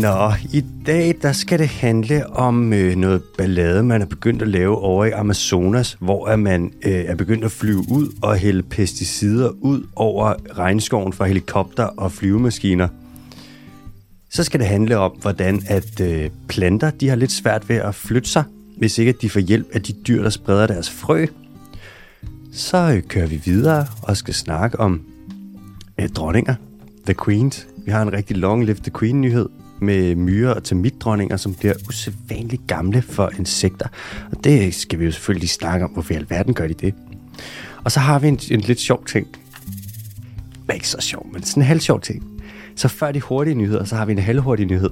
Nå, i dag der skal det handle om øh, noget ballade, man er begyndt at lave over i Amazonas, hvor er man øh, er begyndt at flyve ud og hælde pesticider ud over regnskoven fra helikopter og flyvemaskiner. Så skal det handle om, hvordan at øh, planter de har lidt svært ved at flytte sig, hvis ikke at de får hjælp af de dyr, der spreder deres frø. Så øh, kører vi videre og skal snakke om øh, dronninger, The Queens. Vi har en rigtig long live the queen nyhed med myrer og termitdronninger, som bliver usædvanligt gamle for insekter. Og det skal vi jo selvfølgelig snakke om, hvorfor i alverden gør de det. Og så har vi en, en lidt sjov ting. Ikke så sjov, men sådan en halv sjov ting. Så før de hurtige nyheder, så har vi en halvhurtig nyhed.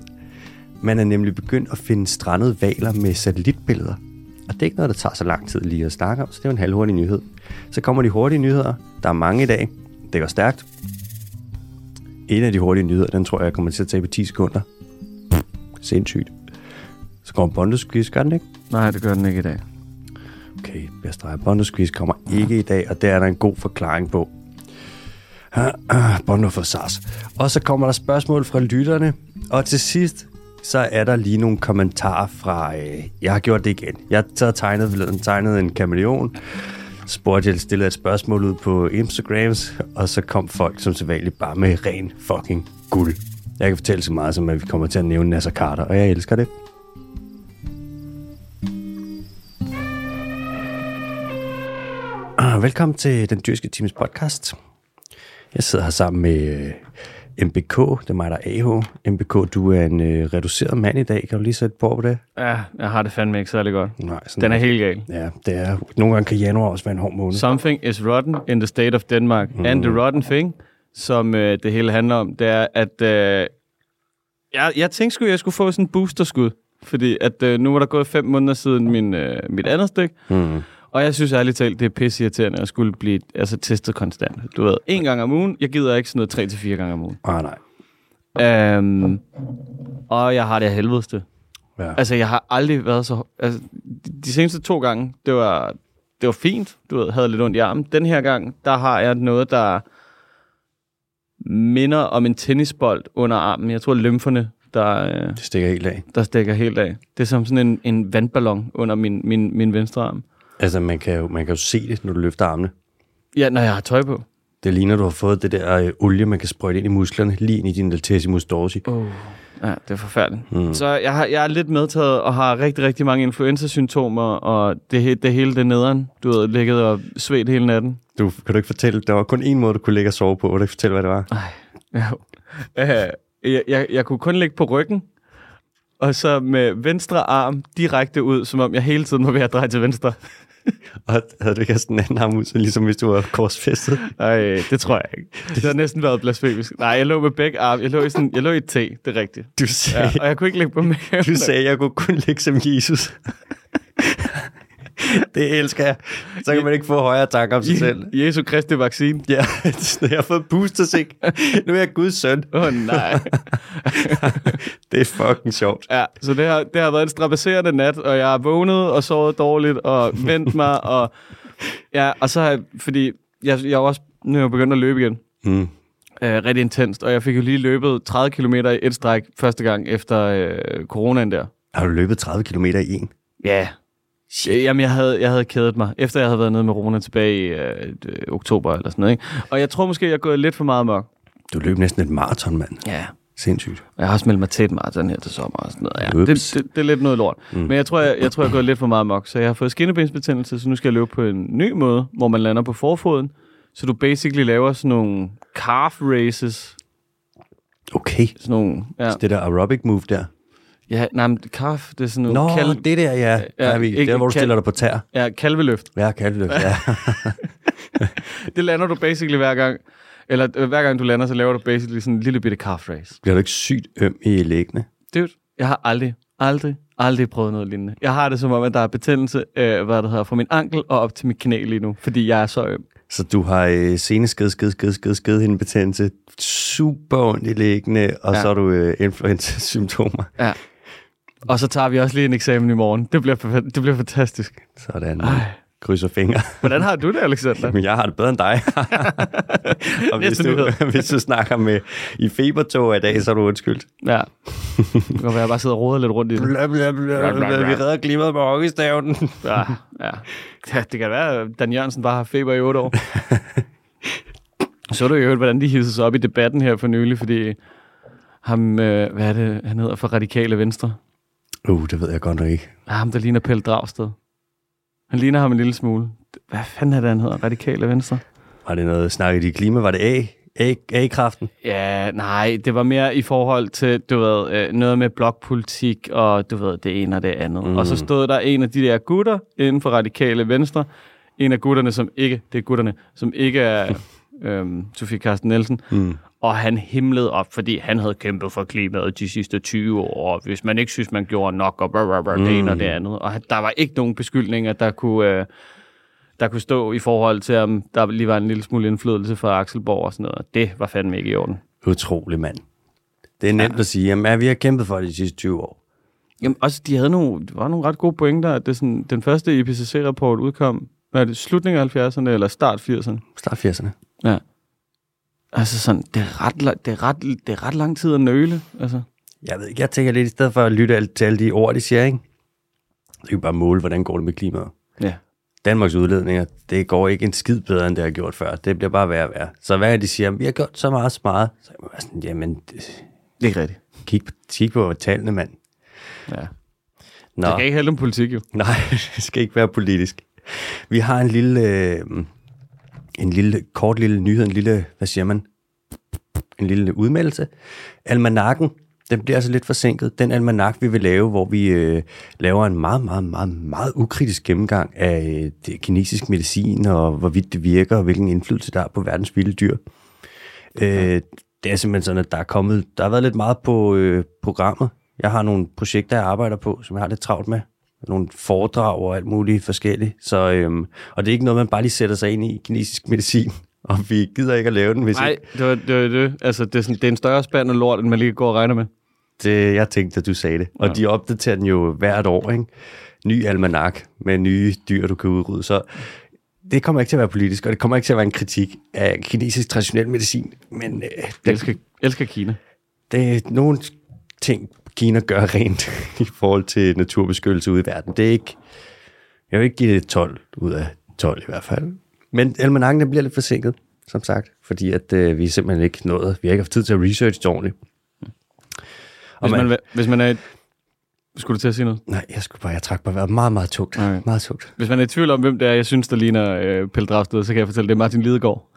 Man er nemlig begyndt at finde strandede valer med satellitbilleder. Og det er ikke noget, der tager så lang tid lige at snakke om, så det er jo en halvhurtig nyhed. Så kommer de hurtige nyheder. Der er mange i dag. Det går stærkt. En af de hurtige nyheder, den tror jeg, jeg kommer til at tage på 10 sekunder. Sindssygt. Så kommer Bondus Quiz, gør den ikke? Nej, det gør den ikke i dag. Okay, jeg streger. Bondus Quiz kommer ikke i dag, og der er der en god forklaring på. Bondo for SARS. Og så kommer der spørgsmål fra lytterne. Og til sidst, så er der lige nogle kommentarer fra... Øh, jeg har gjort det igen. Jeg har taget tegnet, tegnet en kameleon, spurgte jeg stillede et spørgsmål ud på Instagrams, og så kom folk som sædvanligt bare med ren fucking guld. Jeg kan fortælle så meget som, at vi kommer til at nævne Nasser Carter, og jeg elsker det. Ah, Velkommen til Den Dyrske Teams podcast. Jeg sidder her sammen med øh, MBK, det er mig, der er AH. MBK, du er en øh, reduceret mand i dag. Kan du lige sætte på på det? Ja, jeg har det fandme ikke særlig godt. Nej, sådan Den er helt gal. Ja, det er. Nogle gange kan januar også være en hård måned. Something is rotten in the state of Denmark. Mm. And the rotten thing, som øh, det hele handler om, det er, at øh, jeg, jeg tænkte sgu, at jeg skulle få sådan en boosterskud. Fordi at øh, nu var der gået fem måneder siden min, øh, mit andet stik. Mm. Og jeg synes ærligt talt, det er pisse irriterende at skulle blive altså, testet konstant. Du ved, en gang om ugen. Jeg gider ikke sådan noget tre til fire gange om ugen. Ah, nej. Um, og jeg har det af helvedeste. Ja. Altså, jeg har aldrig været så... Altså, de, de seneste to gange, det var, det var fint. Du ved, havde lidt ondt i armen. Den her gang, der har jeg noget, der minder om en tennisbold under armen. Jeg tror, lymferne, der, øh, Det stikker helt af. der stikker helt af. Det er som sådan en, en vandballon under min, min, min venstre arm. Altså, man kan, jo, man kan jo se det, når du løfter armene. Ja, når jeg har tøj på. Det ligner, du har fået det der øh, olie, man kan sprøjte ind i musklerne, lige ind i din latissimus dorsi. Oh. Ja, det er forfærdeligt. Mm. Så jeg, har, jeg er lidt medtaget og har rigtig, rigtig mange influenza-symptomer, og det, det hele det nederen. Du har ligget og svedt hele natten. Du, kan du ikke fortælle, der var kun én måde, du kunne ligge og sove på. Vil du ikke fortælle, hvad det var? Ej, jo. Øh, jeg, jeg, jeg kunne kun ligge på ryggen, og så med venstre arm direkte ud, som om jeg hele tiden var ved at dreje til venstre. Og havde du ikke sådan en anden arm ud, så ligesom hvis du var korsfæstet? Ej, det tror jeg ikke. Det har næsten været blasfemisk. Nej, jeg lå med begge arme. Jeg lå i, sådan, jeg lå i et T, det er rigtigt. Du sagde, Ja, og jeg kunne ikke ligge på maven. du sagde jeg kunne kun ligge som Jesus. det elsker jeg. Så kan man ikke få højere tanker om sig selv. Jesu Kristi vaccine. Ja, jeg har fået boosters, ikke? Nu er jeg Guds søn. Åh oh, nej. Det er fucking sjovt. Ja, så det har, det har været en strapasserende nat, og jeg har vågnet og sovet dårligt og vendt mig, og ja, og så har jeg, fordi jeg, jeg er også, nu er jeg begyndt at løbe igen, Mm. øh, rigtig intenst, og jeg fik jo lige løbet 30 km i et stræk første gang efter øh, coronaen der. Har du løbet 30 km i en? Ja. Yeah. Jamen, jeg havde, jeg havde kædet mig, efter jeg havde været nede med Rona tilbage i øh, øh, oktober eller sådan noget, ikke? Og jeg tror måske, jeg er gået lidt for meget mørk. Du løb næsten et maraton, mand. Ja. Sindssygt. Jeg har også meldt mig til et maraton her til sommer og sådan noget. Ja, det, det, det, er lidt noget lort. Mm. Men jeg tror, jeg, jeg tror, jeg er gået lidt for meget mok. Så jeg har fået skinnebensbetændelse, så nu skal jeg løbe på en ny måde, hvor man lander på forfoden. Så du basically laver sådan nogle calf races. Okay. Sådan nogle, ja, Det der aerobic move der. Ja nej, men calf, det er sådan Nå, nogle kal- det der, ja. ja er vi, ikke der, hvor du kal- stiller dig på tær. ja, kalveløft. Ja, kalveløb, ja. Det lander du basically hver gang. Eller øh, hver gang du lander, så laver du basically sådan en lille bitte calf race. Bliver du ikke sygt øm i læggene? Dude, jeg har aldrig, aldrig, aldrig prøvet noget lignende. Jeg har det som om, at der er betændelse, øh, hvad det hedder, fra min ankel og op til mit knæ lige nu, fordi jeg er så øm. Så du har øh, senesked, sked, sked, sked, sked, hindebetændelse, super ondt i læggene, og. Ja. så har du øh, influenza-symptomer. Ja. Og så tager vi også lige en eksamen i morgen. Det bliver, det bliver fantastisk. Sådan. Ej, krydser fingre. Hvordan har du det, Alexander? Men jeg har det bedre end dig. og hvis du, hvis du snakker med i febertog i dag, så er du undskyldt. Ja. Det kan være, jeg bare sidder og roder lidt rundt i det. Bla, bla, bla, bla. Vi redder klimaet med hockeystaven. Ja, ja. ja. Det kan være, at Dan Jørgensen bare har feber i otte år. Så du jo hvordan de hissede sig op i debatten her for nylig, fordi ham, øh, hvad er det, han hedder for Radikale Venstre? Uh, det ved jeg godt nok ikke. Ja, ham, der ligner Pelle Dragsted. Han ligner ham en lille smule. Hvad fanden er det, han hedder? Radikale Venstre? Var det noget snakket i klima? Var det A? A, A-kraften? Ja, nej, det var mere i forhold til, du ved, øh, noget med blokpolitik, og du ved, det ene og det andet. Mm. Og så stod der en af de der gutter inden for Radikale Venstre, en af gutterne, som ikke, det er gutterne, som ikke er øhm, Sofie Carsten Nielsen, mm. Og han himlede op, fordi han havde kæmpet for klimaet de sidste 20 år, og hvis man ikke synes, man gjorde nok, og brr, brr, brr, mm. det ene og det andet. Og der var ikke nogen beskyldninger, der kunne... Øh, der kunne stå i forhold til, om der lige var en lille smule indflydelse fra Axel Borg og sådan noget. Det var fandme ikke i orden. Utrolig mand. Det er nemt ja. at sige, jamen, ja, vi har kæmpet for det de sidste 20 år. Jamen, også, de havde nogle, det var nogle ret gode pointer, at det sådan, den første IPCC-rapport udkom, hvad er det, slutningen af 70'erne eller start 80'erne? Start 80'erne. Ja. Altså sådan, det er ret, det er ret, det er ret lang tid at nøle, altså. Jeg ved ikke, jeg tænker lidt, i stedet for at lytte alt- til alle de ord, de siger, ikke? Så kan vi bare måle, hvordan går det med klimaet. Ja. Danmarks udledninger, det går ikke en skid bedre, end det har gjort før. Det bliver bare værre og værre. Så hvad er det, de siger? Vi har gjort så meget smart. Så er jeg sådan, jamen, det- Det er ikke rigtigt. kig, kig på tallene, mand. Ja. Nå, Det kan ikke handle om politik, jo. nej, det skal ikke være politisk. Vi har en lille, øh, en lille, kort lille nyhed, en lille, hvad siger man? En lille udmeldelse. Almanakken, den bliver altså lidt forsinket. Den almanak, vi vil lave, hvor vi øh, laver en meget, meget, meget, meget ukritisk gennemgang af øh, det kinesisk medicin, og hvorvidt det virker, og hvilken indflydelse der er på verdens vilde dyr. Øh, det er simpelthen sådan, at der er kommet, der har været lidt meget på øh, programmet. Jeg har nogle projekter, jeg arbejder på, som jeg har lidt travlt med. Nogle foredrag og alt muligt forskelligt. Så, øhm, og det er ikke noget, man bare lige sætter sig ind i kinesisk medicin. Og vi gider ikke at lave den, hvis Nej, ikke det var det. Var det. Altså, det, er sådan, det er en større spand af lort, end man lige går og regner med. det, jeg tænkte, at du sagde det. Og Ja. de opdaterer den jo hvert år, ikke? Ny almanak med nye dyr, du kan udrydde. Så det kommer ikke til at være politisk, og det kommer ikke til at være en kritik af kinesisk traditionel medicin. Men øh, Jeg elsker, elsker Kina. det er nogle ting, Kina gør rent i forhold til naturbeskyttelse ude i verden. Det er ikke... Jeg vil ikke give det 12 ud af 12 i hvert fald. Men almanakken den bliver lidt forsinket, som sagt, fordi at øh, vi er simpelthen ikke nået. Vi har ikke haft tid til at research det ordentligt. Og Hvis man, man, hvis man er... et- Skulle du til at sige noget? nej, jeg skulle bare, jeg trak bare vejret meget, meget tungt. Okay. Meget tungt. Hvis man er i tvivl om, hvem det er, jeg synes, der ligner øh, Pelle Dragsted, så kan jeg fortælle, det er Martin Lidegaard.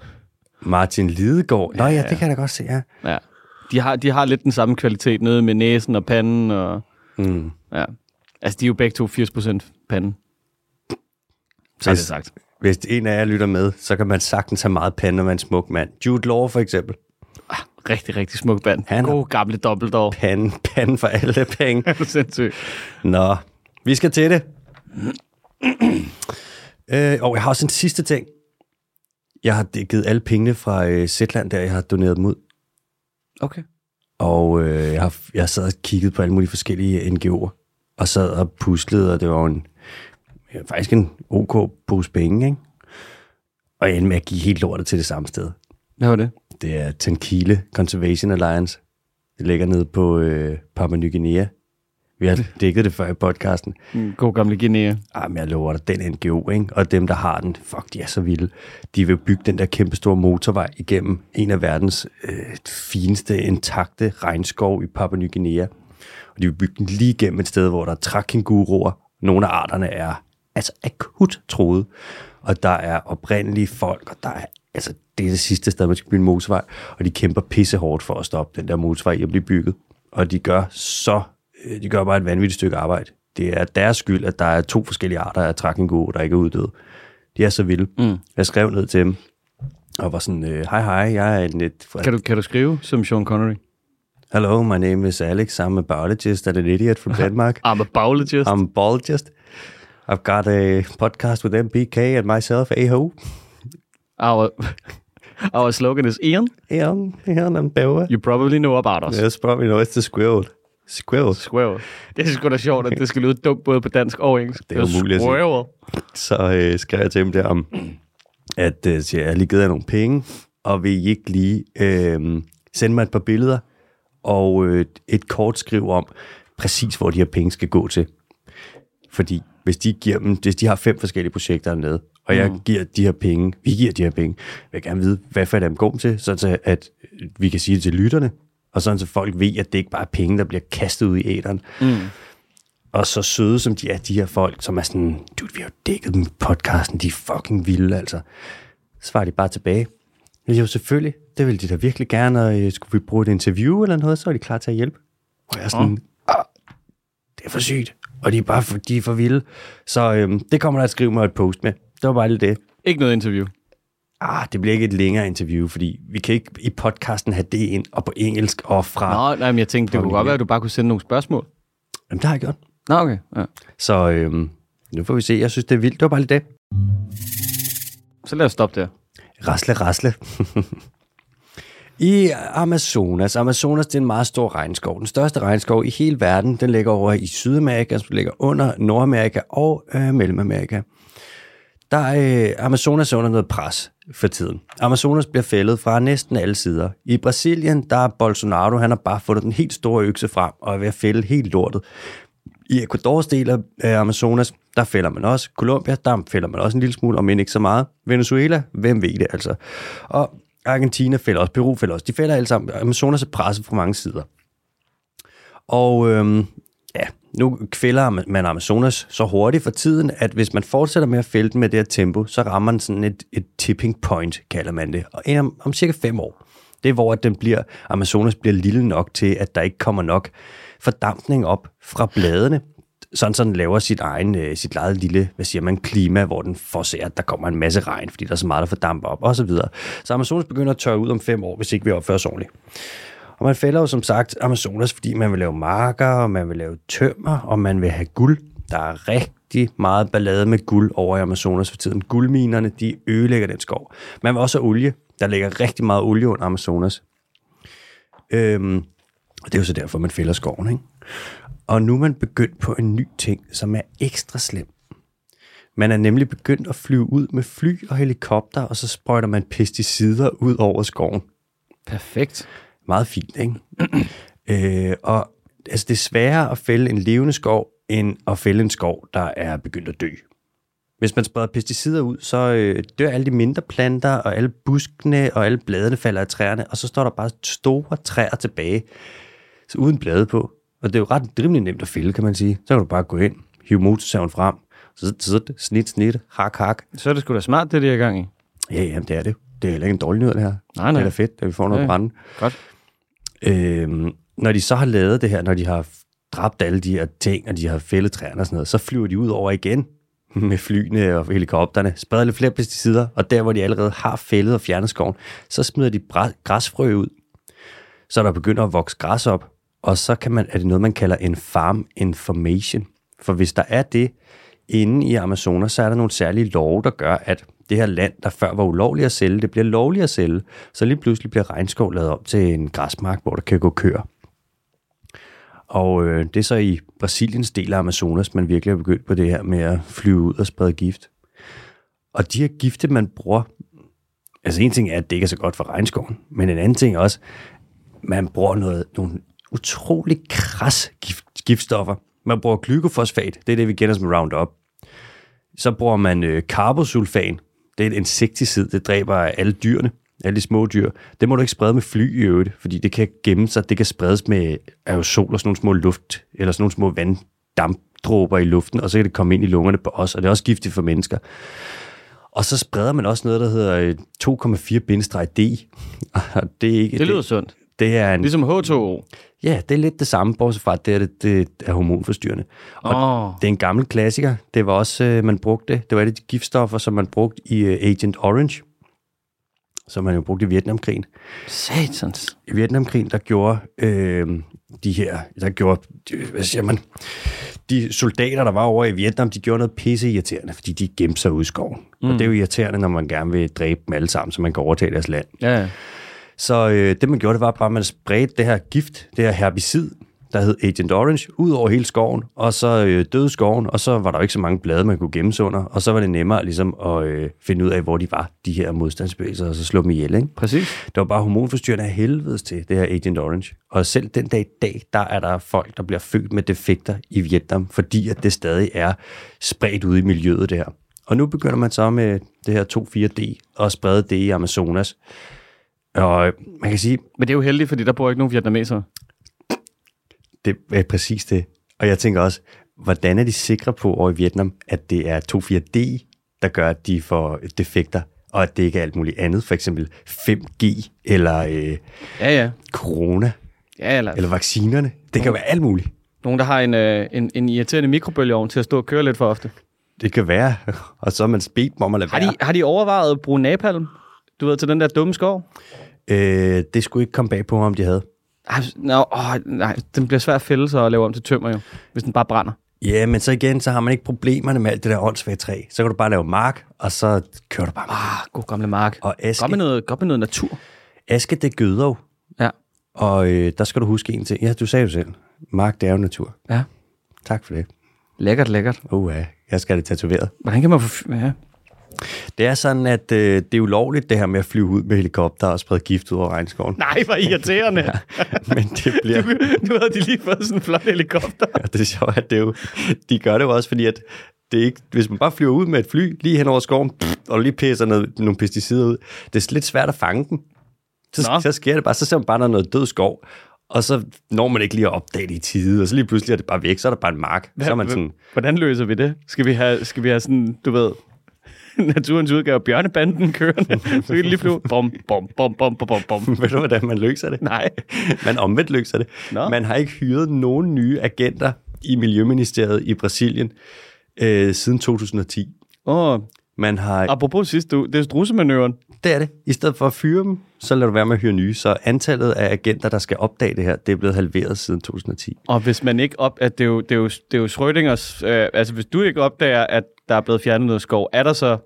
Martin Lidegaard. Nå ja, Ja, ja, det kan jeg da godt se, ja. Ja. De har, de har lidt den samme kvalitet nede med næsen og panden. Og, Mm. ja. Altså, de er jo begge to 80% panden. Så er det Hvis- sagt. Hvis en af jer lytter med, så kan man sagtens have meget pande være en smuk mand. Jude Law for eksempel. Rigtig, rigtig smuk band. Han God gamle dobbeltår. Pande, pande for alle penge. Er du sindssyg? Nå, vi skal til det. øh, og jeg har også en sidste ting. Jeg har givet alle pengene fra øh, Zetland, der jeg har doneret dem ud. Okay. Og øh, jeg, har, jeg sad og kigget på alle mulige forskellige NGO'er, og sad og puslede, og det var jo en, ja, faktisk en OK pose penge, ikke? Og jeg endte med at give helt lortet til det samme sted. Hvad var det? Det er Tenkile Conservation Alliance. Det ligger nede på øh, Papua Ny Guinea. Vi har dækket det før i podcasten. En god gamle Guinea. Ah, men jeg lover dig, den NGO, ikke? og dem, der har den, fuck, de er så vilde. De vil bygge den der kæmpe store motorvej igennem en af verdens øh, fineste, intakte regnskov i Papua Ny Guinea. Og de vil bygge den lige igennem et sted, hvor der er trækkenguruer. Nogle af arterne er altså akut troet. Og der er oprindelige folk, og der er, altså, det er det sidste sted, man skal bygge en motorvej. Og de kæmper pissehårdt for at stoppe den der motorvej i at blive bygget. Og de gør så, de gør bare et vanvittigt stykke arbejde. Det er deres skyld, at der er to forskellige arter af trækkenguruer, der ikke er uddøde. De er så vilde. Mm. Jeg skrev ned til dem, og var sådan, øh, hej hej, jeg er en et... Kan du, kan du skrive som Sean Connery? Hello, my name is Alex. I'm a biologist and an idiot from Denmark. I'm a biologist. I'm a biologist. I've got a podcast with MPK and myself, Aho. Our, our slogan is Ian. Ian, Ian and Bauer. You probably know about us. Yes, probably know it's the squirrel. Squirrel. Squirrel. Det er sgu da sjovt, at det skal lyde dumt både på dansk og engelsk. Det er umuligt. Squirrel. Så øh, skrev jeg til dem der om, at øh, jeg har lige givet jer nogle penge, og vil I ikke lige øh, sende mig et par billeder og øh, et kort skriv om præcis, hvor de her penge skal gå til. Fordi hvis de, giver dem, hvis de har fem forskellige projekter dernede, og jeg Mm. giver de her penge, vi giver de her penge, vil jeg gerne vide, hvad får dem gå til, så at vi kan sige det til lytterne, og sådan så folk ved, at det ikke bare er penge, der bliver kastet ud i æderen. Mm. Og så søde som de er, de her folk, som er sådan, dude, vi har jo dækket dem i podcasten, de er fucking vilde, altså. Så svarer de bare tilbage. Jo, selvfølgelig, det vil de da virkelig gerne, og øh, skulle vi bruge et interview eller noget, så er de klar til at hjælpe. Og jeg er sådan, ah, det er for sygt, og de er bare for, de er for vilde. Så øhm, det kommer der at skrive mig et post med. Det var bare lidt det. Ikke noget interview. Ah, det bliver ikke et længere interview, fordi vi kan ikke i podcasten have det ind og på engelsk og fra... Nå, nej, men jeg tænkte, det kunne godt være, at du bare kunne sende nogle spørgsmål. Jamen, det har jeg gjort. Nå, okay. Ja. Så øhm, nu får vi se. Jeg synes, det er vildt. Det var bare lidt det. Så lad os stoppe der. Rasle, rasle. I Amazonas. Amazonas det er en meget stor regnskov. Den største regnskov i hele verden. Den ligger over i Sydamerika, som ligger under Nordamerika og øh, Mellemamerika. Der er øh, Amazonas er under noget pres for tiden. Amazonas bliver fældet fra næsten alle sider. I Brasilien, der er Bolsonaro, han har bare fundet den helt store økse frem og er ved at fælde helt lortet. I Ecuadors del af Amazonas, der fælder man også. Colombia, der fælder man også en lille smule, om end ikke så meget. Venezuela, hvem ved det altså. Og Argentina fælder også, Peru fælder også. De fælder alle sammen. Amazonas er presset fra mange sider. Og øhm, ja, nu kvælder man Amazonas så hurtigt for tiden, at hvis man fortsætter med at fælde den med det her tempo, så rammer man sådan et, et tipping point, kalder man det. Og om, om cirka fem år. Det er, hvor den bliver, Amazonas bliver lille nok til, at der ikke kommer nok fordampning op fra bladene, sådan så den laver sit egen, øh, sit eget lille, hvad siger man, klima, hvor den forser, at der kommer en masse regn, fordi der er så meget, der fordamper op, og så videre. Så Amazonas begynder at tørre ud om fem år, hvis ikke vi opfører os ordentligt. Og man fælder jo som sagt Amazonas, fordi man vil lave marker, og man vil lave tømmer, og man vil have guld. Der er rigtig meget ballade med guld over i Amazonas for tiden. Guldminerne, de ødelægger den skov. Man vil også have olie. Der ligger rigtig meget olie under Amazonas. Øhm, og det er jo så derfor, man fælder skoven, ikke? Og nu er man begyndt på en ny ting, som er ekstra slem. Man er nemlig begyndt at flyve ud med fly og helikopter, og så sprøjter man pesticider ud over skoven. Perfekt. Meget fint, ikke? øh, og altså, det er sværere at fælde en levende skov, end at fælde en skov, der er begyndt at dø. Hvis man spreder pesticider ud, så øh, dør alle de mindre planter, og alle buskene og alle bladene falder af træerne, og så står der bare store træer tilbage, så uden blade på. Og det er jo ret rimelig nemt at fælde, kan man sige. Så kan du bare gå ind, hive motorsaven frem, så, så snit, snit, hak, hak. Så er det sgu da smart, det de er i gang i. Ja, jamen det er det. Det er heller ikke en dårlig nyhed, det her. Nej, nej. Det er da fedt, at vi får noget ja. brænde. Godt. Øh, når de så har lavet det her, når de har dræbt alle de her ting, og de har fældet træerne og sådan noget, så flyver de ud over igen med flyene og helikopterne, spreder lidt flere pesticider, og der, hvor de allerede har fældet og fjernet skoven, så smider de græsfrø ud, så der begynder at vokse græs op, og så kan man, er det noget, man kalder en farm information. For hvis der er det inde i Amazonas, så er der nogle særlige love, der gør, at det her land, der før var ulovligt at sælge, det bliver lovligt at sælge. Så lige pludselig bliver regnskov lavet om til en græsmark, hvor der kan gå køer. Og øh, det er så i Brasiliens del af Amazonas, man virkelig har begyndt på det her med at flyve ud og sprede gift. Og de her gifte, man bruger, altså en ting er, at det ikke er så godt for regnskoven, men en anden ting er også, man bruger noget, nogle utrolig kras gift, giftstoffer. Man bruger glykofosfat, det er det, vi kender som Roundup. Så bruger man øh, carbosulfan, det er et insekticid, det dræber alle dyrene, alle de små dyr. Det må du ikke sprede med fly i øvrigt, fordi det kan gemme sig, det kan spredes med aerosol og sådan nogle små luft, eller sådan nogle små vanddampdråber i luften, og så kan det komme ind i lungerne på os, og det er også giftigt for mennesker. Og så spreder man også noget, der hedder øh, 2,4-D. Og det er ikke... Det lyder sundt det er en, Ligesom H2O. Ja, det er lidt det samme, bortset fra, at det er, det, det er hormonforstyrrende. Og Åh. det er en gammel klassiker. Det var også, øh, man brugte det. Var et af de giftstoffer, som man brugte i øh, Agent Orange, som man jo brugte i Vietnamkrigen. Satans. I Vietnamkrigen, der gjorde øh, de her, der gjorde, de- hvad siger man, de soldater, der var over i Vietnam, de gjorde noget pisse irriterende, fordi de gemte sig ude i skoven. Mm. Og det er jo irriterende, når man gerne vil dræbe dem alle sammen, så man kan overtage deres land. Ja, ja. Så øh, det, man gjorde, det var bare, at man spredte det her gift, det her herbicid, der hed Agent Orange, ud over hele skoven, og så øh, døde skoven, og så var der jo ikke så mange blade, man kunne gemme sig under, og så var det nemmere ligesom at øh, finde ud af, hvor de var, de her modstandsbevægelser, og så slå dem ihjel, ikke? Præcis. Det var bare hormonforstyrrende af helvedes til, det her Agent Orange. Og selv den dag i dag, der er der folk, der bliver født med defekter i Vietnam, fordi at det stadig er spredt ude i miljøet, det her. Og nu begynder man så med det her 2,4-D og sprede det i Amazonas. Og man kan sige, Men det er jo heldigt, fordi der bor ikke nogen vietnamesere. det er præcis det. Og jeg tænker også, hvordan er de sikre på over i Vietnam, at det er 2,4-D, der gør, at de får defekter, og at det ikke er alt muligt andet, for eksempel 5G eller øh, Ja, ja. corona Ja, eller, eller vaccinerne. Det kan jo være alt muligt. nogen, der har en, øh, en, en irriterende mikrobølgeovn til at stå og køre lidt for ofte. Det kan være, og så er man dem om at lade Har være. de, har de overvejet at bruge napalm? Du ved, til den der dumme skov? Øh, det skulle ikke komme bag på, om de havde. Ej, no, åh, nej, den bliver svær at fælde sig og lave om til tømmer jo, hvis den bare brænder. Ja, men så igen, så har man ikke problemerne med alt det der åndssvage træ. Så kan du bare lave mark, og så kører du bare. Ah, god gamle mark. Og aske, Godt med noget, godt med noget natur. aske det gøder jo. Ja. Og øh, der skal du huske en ting. Ja, du sagde jo selv. Mark, det er jo natur. Ja. Tak for det. Lækkert, lækkert. Uh, ja, jeg skal have det tatoveret. Hvordan kan man få... Ja. Det er sådan, at øh, det er ulovligt, det her med at flyve ud med helikopter og sprede gift ud over regnskoven. Nej, hvor irriterende. ja. Men det bliver... nu havde de lige fået sådan en flot helikopter. Ja, det er sjovt, at det jo, de gør det jo også, fordi at det er ikke, hvis man bare flyver ud med et fly lige hen over skoven, pff, og lige pisser noget, nogle pesticider ud, det er lidt svært at fange dem. Så, Nå. så sker det bare, så ser man bare, der er noget død skov, og så når man ikke lige at opdage det i tide, og så lige pludselig er det bare væk, så er der bare en mark. Så er man sådan, Hvordan løser vi det? Skal vi have, skal vi have sådan, du ved, naturens udgave bjørnebanden kørende? Så kan lige flyve. Bom, bom, bom, bom, bom, bom, bom. ved du, hvordan man løser det? Nej. Man omvendt løser det. Nå. Man har ikke hyret nogen nye agenter i Miljøministeriet i Brasilien øh, siden 2010. Åh, Man har apropos sidste uge, det er strussemanøvren. Det er det. I stedet for at fyre dem, så lader du være med at hyre nye. Så antallet af agenter, der skal opdage det her, det er blevet halveret siden 2010. Og hvis man ikke op... At det, er jo, det, er jo, det er jo Schrödingers... Øh, altså, hvis du ikke opdager, at der er blevet fjernet noget skov, er der så...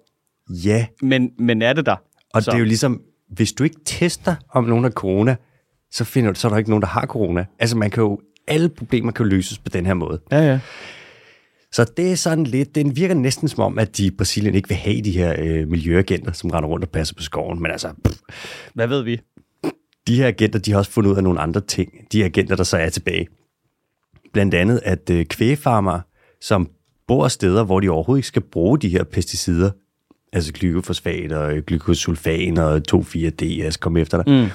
Ja, Men, men er det der? og Så. det er jo ligesom, hvis du ikke tester, om nogen har corona, så, finder du, så er der ikke nogen, der har corona. Altså man kan jo, alle problemer kan løses på den her måde. Ja, ja. Så det er sådan lidt, det virker næsten som om, at de i Brasilien ikke vil have de her øh, miljøagenter, som render rundt og passer på skoven. Men altså, pff, Hvad ved vi? de her agenter, de har også fundet ud af nogle andre ting. De agenter, der så er tilbage. Blandt andet, at øh, kvægfarmere, som bor steder, hvor de overhovedet ikke skal bruge de her pesticider, altså glykofosfat og glykosulfan og 2,4-D, jeg skal komme efter dig, mm.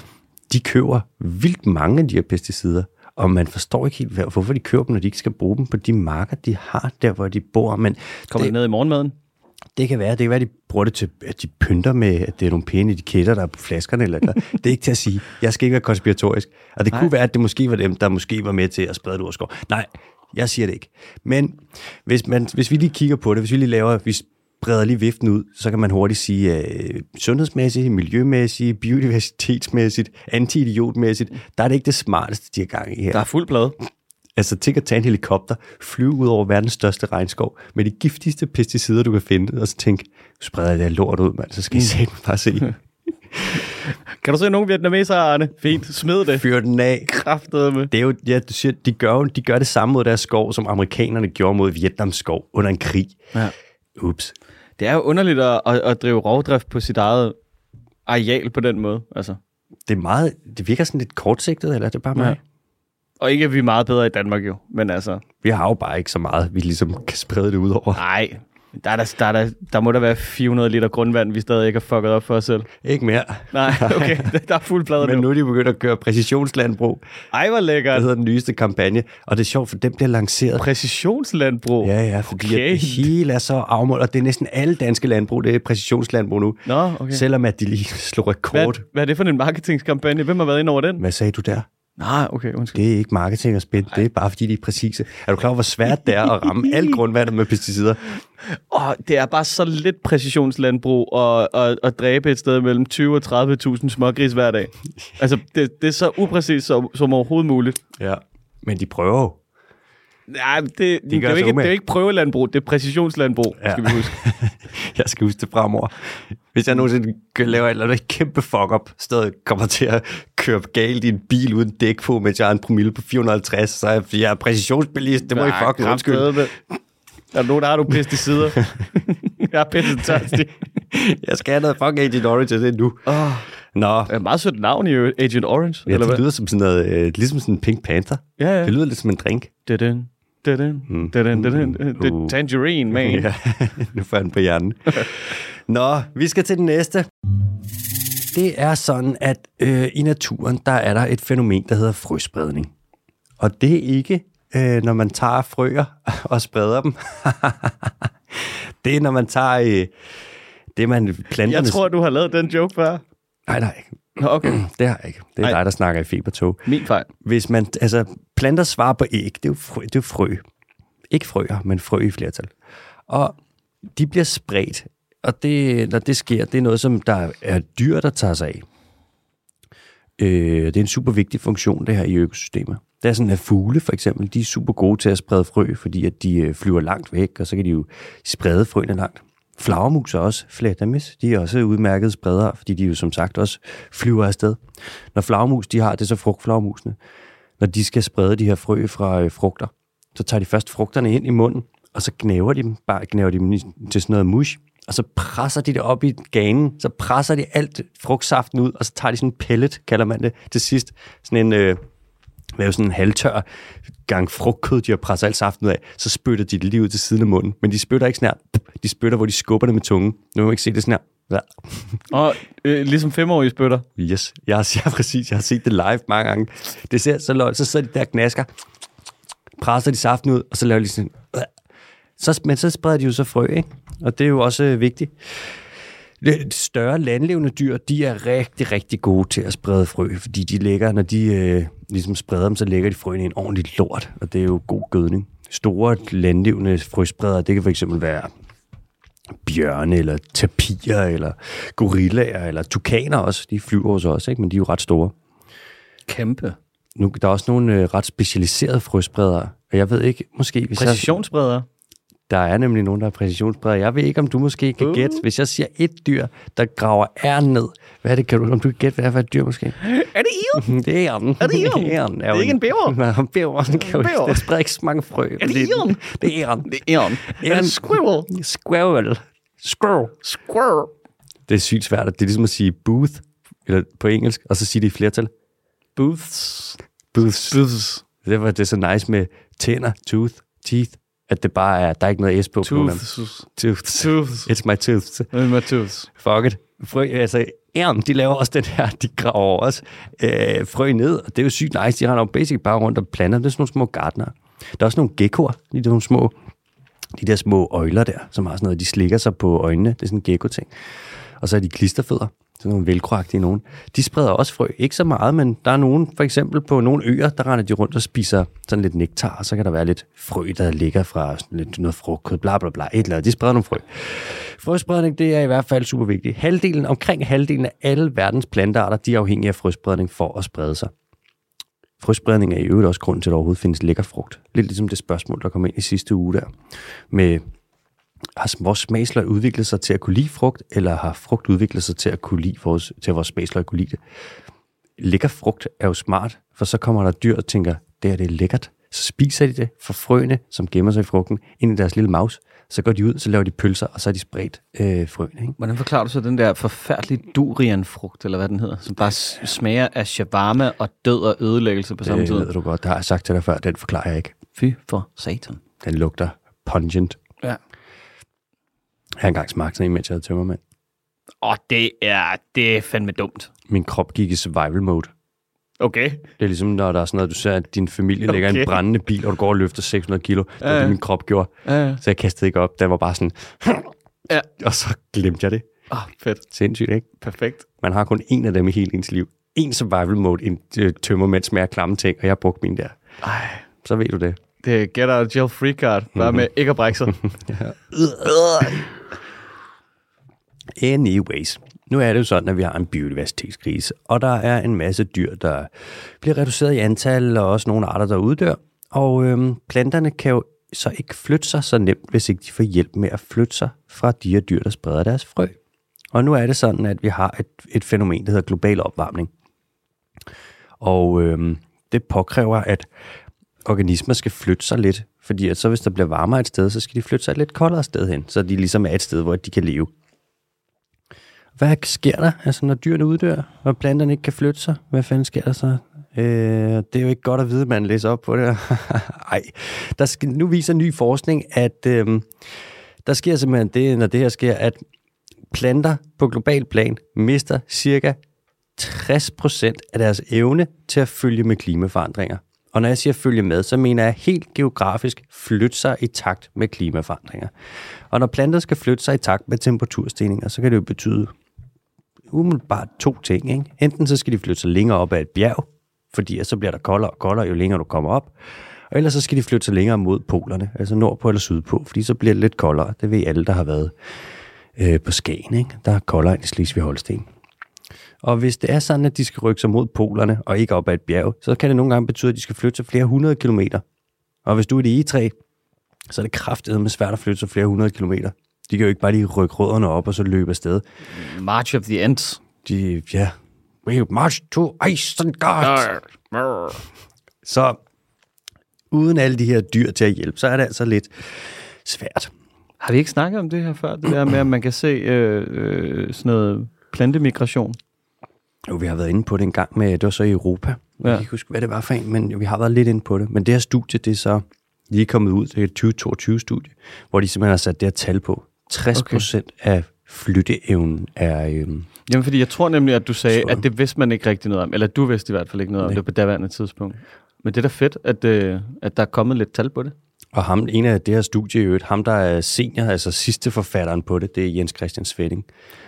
de køber vildt mange af de her pesticider, og man forstår ikke helt, hvorfor de køber dem, når de ikke skal bruge dem på de marker, de har der, hvor de bor. Men Kommer det det, ned i morgenmaden? det kan være, det kan være, at de bruger det til, at de pynter med, at det er nogle pæne etiketter, der er på flaskerne. Eller, eller. Det er ikke til at sige. Jeg skal ikke være konspiratorisk. Og det Nej. kunne være, at det måske var dem, der måske var med til at sprede det over skov. Nej, jeg siger det ikke. Men hvis, man, hvis vi lige kigger på det, hvis vi lige laver, vi breder lige viften ud, så kan man hurtigt sige, øh, sundhedsmæssigt, miljømæssigt, biodiversitetsmæssigt, anti-idiotmæssigt, der er det ikke det smarteste, de har gang i her. Der er fuld plade. Altså tænk at tage en helikopter, flyve ud over verdens største regnskov med de giftigste pesticider, du kan finde, og så tænk, spreder det lort ud, mand, så skal I mm. bare se. Kan du se nogen vietnamesere, Arne? Fint, smid det. Fyr den af. Kræftet med. Det er jo, ja, du siger, de gør, de gør det samme mod deres skov, som amerikanerne gjorde mod Vietnams skov under en krig. Ja. Ups. Det er jo underligt at, at, at drive rovdrift på sit eget areal på den måde. Altså. Det er meget, det virker sådan lidt kortsigtet, eller er det bare mig? Ja. Og ikke, at vi er meget bedre i Danmark jo, men altså, Vi har jo bare ikke så meget, vi ligesom kan sprede det ud over. nej. Der, er der, der, er der, der må der være 400 liter grundvand, vi stadig ikke har fucket op for os selv. Ikke mere. Nej, okay, der er fuld plade Men nu. nu er de begyndt at køre præcisionslandbrug. Ej, hvor Det lækkert. hedder den nyeste kampagne, og det er sjovt, for den bliver lanceret Præcisionslandbrug. Ja, ja, fordi okay. Det hele er så afmålt, og det er næsten alle danske landbrug, det er præcisionslandbrug nu. Nå, okay. Selvom at de lige slog rekord. Hvad, hvad er det for en marketingskampagne? Hvem har været ind over den? Hvad sagde du der? Nej, okay, undskyld. Det er ikke marketing og spil, det er bare fordi, de er præcise. Er du klar over, hvor svært det er at ramme alt grundvandet med pesticider? Åh, det er bare så lidt præcisionslandbrug at, at, at dræbe et sted mellem 20 og 30.000 smågris hver dag. Altså, det, det er så upræcist som, som overhovedet muligt. Ja. Men de prøver jo. Nej, det, det, det, er jo ikke, det er ikke prøvelandbrug, det er præcisionslandbrug, ja. Skal vi huske. Jeg skal huske det fremover. Hvis jeg nogensinde laver et eller andet kæmpe fuck-up, stedet kommer til at køre galt i en bil uden dæk på, mens jeg har en promille på 450, så er jeg, jeg er præcisionsbilist. Det må I Ja, fucking undskylde. Er der nogen, der har nogle pesticider? jeg er pissetørstig. Jeg skal have noget fucking Agent Orange til det nu. Oh, Nå, er meget sødt navn i. Agent Orange, ja, eller det hvad? lyder som sådan noget, øh, ligesom sådan en Pink Panther. Ja, ja. Det lyder lidt som en drink. Da-dun, da-dun, Mm. er Uh. tangerine, man. Ja, nu den på hjernen. Nå, vi skal til den næste. Det er sådan, at øh, i naturen, der er der et fænomen, der hedder frøspredning. Og det er ikke, øh, når man tager frøer og spreder dem. det er, når man tager øh, det, man planterne... Jeg tror, du har lavet den joke før. Nej, nej, Nå, okay. det har jeg ikke. Det er Nej. dig, der snakker i febertog. Min fejl. Hvis man, altså, planter svarer på æg, det er jo frø. Det er jo frø. Ikke frøer, men frø i flertal. Og de bliver spredt, og det, når det sker, det er noget, som der er dyr, der tager sig af. Øh, det er en super vigtig funktion, det her i økosystemer. Det er sådan, at fugle for eksempel, de er super gode til at sprede frø, fordi at de øh, flyver langt væk, og så kan de jo sprede frøene langt. Flagermus er også, flædamis, de er også udmærkede spredere, fordi de jo som sagt også flyver afsted. Når flagermus, de har det er så frugtflagermusene, når de skal sprede de her frø fra øh, frugter, så tager de først frugterne ind i munden, og så gnæver de dem, bare gnæver de dem til sådan noget mush, og så presser de det op i ganen, så presser de alt frugtsaften ud, og så tager de sådan en pellet, kalder man det, til sidst. Sådan en, øh, jo sådan en halvtør gang frugtkød, de har presset alt saften ud af, så spytter de det lige ud til siden af munden. Men de spytter ikke sådan her. De spytter, hvor de skubber det med tungen. Nu må man ikke se det sådan her. Ja. Og øh, ligesom femårige spytter. Yes, jeg har, jeg præcis, jeg har set det live mange gange. Det ser så løg, så sidder de der og knasker, presser de saften ud, og så laver de sådan, så, men så spreder de jo så frø, ikke? Og det er jo også øh, vigtigt. Større landlevende dyr, de er rigtig, rigtig gode til at sprede frø, fordi de lægger, når de øh, ligesom spreder dem, så lægger de frøene i en ordentlig lort, og det er jo god gødning. Store landlevende frøspredere, det kan eksempel være bjørne, eller tapirer, eller gorillaer, eller tukaner også. De flyver hos os, ikke? men de er jo ret store. Kæmpe. Nu, der er også nogle øh, ret specialiserede frøspredere, og jeg ved ikke, måske... Hvis jeg, Præcisionsspredere. Der er nemlig nogen, der er præcisionsspredere. Jeg ved ikke, om du måske kan Uh. gætte, hvis jeg siger et dyr, der graver æren ned. Hvad er det, kan du, om du kan gætte, hvad det er for et dyr måske? Er det ild? Det er æren. Er det æren? æren Det er ikke en bæver? Nej, bæver. Den kan jo ikke, spreder ikke så mange frø. Er det æren? Det er æren. Det er æren. Er det squirrel? Squirrel. Squirrel. Squirrel. Det er sygt svært. Det er ligesom at sige booth, eller på engelsk, og så sige det i flertal. Booths. Booths. Booths. Det var det er så nice med tænder, tooth, teeth, at det bare er, der er ikke noget S på. Tooths. Tooths. Tooths. It's my tooths. Med tooths. Fuck it. Frø, altså, æren, de laver også den her, de graver også øh, frø ned, og det er jo sygt nice. De har jo basic bare rundt og planter. Det er sådan nogle små gardner. Der er også nogle geckoer, de der nogle små, de der små øjler der, som har sådan noget, de slikker sig på øjnene. Det er sådan en gecko-ting. Og så er de klisterfødder, sådan nogle velcroagtige nogen. De spreder også frø. Ikke så meget, men der er nogen, for eksempel på nogle øer, der render de rundt og spiser sådan lidt nektar, og så kan der være lidt frø, der ligger fra sådan lidt noget frugt, bla bla bla, et eller andet. De spreder nogle frø. Frøspredning, det er i hvert fald super vigtigt. Halvdelen, omkring halvdelen af alle verdens plantearter, de er afhængige af frøspredning for at sprede sig. Frøspredning er i øvrigt også grunden til, at der overhovedet findes lækker frugt. Lidt ligesom det spørgsmål, der kom ind i sidste uge der. Med, har vores smagsløg udviklet sig til at kunne lide frugt, eller har frugt udviklet sig til at kunne lide vores, til at vores smagsløg kunne lide det? Lækker frugt er jo smart, for så kommer der dyr og tænker, det er det er lækkert. Så spiser de det for frøene, som gemmer sig i frugten, ind i deres lille maus. Så går de ud, så laver de pølser, og så er de spredt øh, frøene. Ikke? Hvordan forklarer du så den der forfærdelige durianfrugt, eller hvad den hedder, som bare smager af shawarma og død og ødelæggelse på samme Det tid? ved du godt, det har jeg sagt til dig før, den forklarer jeg ikke. Fy for satan. Den lugter pungent. Ja. Jeg har engang smagt sådan en, mens jeg havde tømmermand. Og det er, det er fandme dumt. Min krop gik i survival mode. Okay. Det er ligesom, når der er sådan noget, du ser, at din familie Okay. en brændende bil, og du går og løfter 600 kilo. Det var Ja, ja. det, min krop gjorde. Ja, ja. Så jeg kastede ikke op. Den var bare sådan... Ja. Og så glemte jeg det. Oh, fedt. Sindssygt, ikke? Perfekt. Man har kun én af dem i hele ens liv. En survival mode, en øh, tømmermænd smager klamme ting, og jeg har brugt min der. Ej, Så ved du det. Det er get out of jail free card. Bare med ikke at brække sig. Anyways, nu er det jo sådan, at vi har en biodiversitetskrise, og der er en masse dyr, der bliver reduceret i antal, og også nogle arter, der uddør. Og øhm, planterne kan jo så ikke flytte sig så nemt, hvis ikke de får hjælp med at flytte sig fra de her dyr, der spreder deres frø. Og nu er det sådan, at vi har et, et fænomen, der hedder global opvarmning. Og øhm, det påkræver, at organismer skal flytte sig lidt, fordi at så hvis der bliver varmere et sted, så skal de flytte sig et lidt koldere sted hen, så de ligesom er et sted, hvor de kan leve. Hvad sker der, altså når dyrene uddør, og planterne ikke kan flytte sig? Hvad fanden sker der så? Øh, det er jo ikke godt at vide, at man læser op på det. Ej, der skal, nu viser ny forskning, at øh, der sker simpelthen det, når det her sker, at planter på global plan mister cirka 60% af deres evne til at følge med klimaforandringer. Og når jeg siger følge med, så mener jeg helt geografisk flytte sig i takt med klimaforandringer. Og når planter skal flytte sig i takt med temperaturstigninger, så kan det jo betyde umiddelbart to ting. Ikke? Enten så skal de flytte sig længere op ad et bjerg, fordi så bliver der koldere og koldere, jo længere du kommer op. Og ellers så skal de flytte sig længere mod polerne, altså nordpå eller sydpå, fordi så bliver det lidt koldere. Det ved alle, der har været øh, på Skagen. Ikke? Der er koldere end i Slesvig-Holsten. Og hvis det er sådan, at de skal rykke sig mod polerne og ikke op ad et bjerg, så kan det nogle gange betyde, at de skal flytte sig flere hundrede kilometer. Og hvis du er i E3, så er det kraftigt med svært at flytte sig flere hundrede kilometer. De kan jo ikke bare lige rykke rødderne op og så løbe afsted. March of the Ants. De, ja, we march to Isengard. Så uden alle de her dyr til at hjælpe, så er det altså lidt svært. Har vi ikke snakket om det her før? Det der med, at man kan se øh, øh, sådan noget plantemigration. Jo, vi har været inde på det en gang med, det var så i Europa. Ja. Jeg kan ikke huske, hvad det var for en, men jo, vi har været lidt inde på det. Men det her studie, det er så lige kommet ud, det er et 2022-studie, hvor de simpelthen har sat det her tal på. 60 procent okay. af flytteevnen er... Øhm, Jamen, fordi jeg tror nemlig, at du sagde, at det vidste man ikke rigtig noget om. Eller du vidste i hvert fald ikke noget Nej. om det på daværende tidspunkt. Men det er da fedt, at, øh, at der er kommet lidt tal på det. Og ham, en af det her studie øvrigt, ham der er senior, altså sidste forfatteren på det, det er Jens Christian Svetting.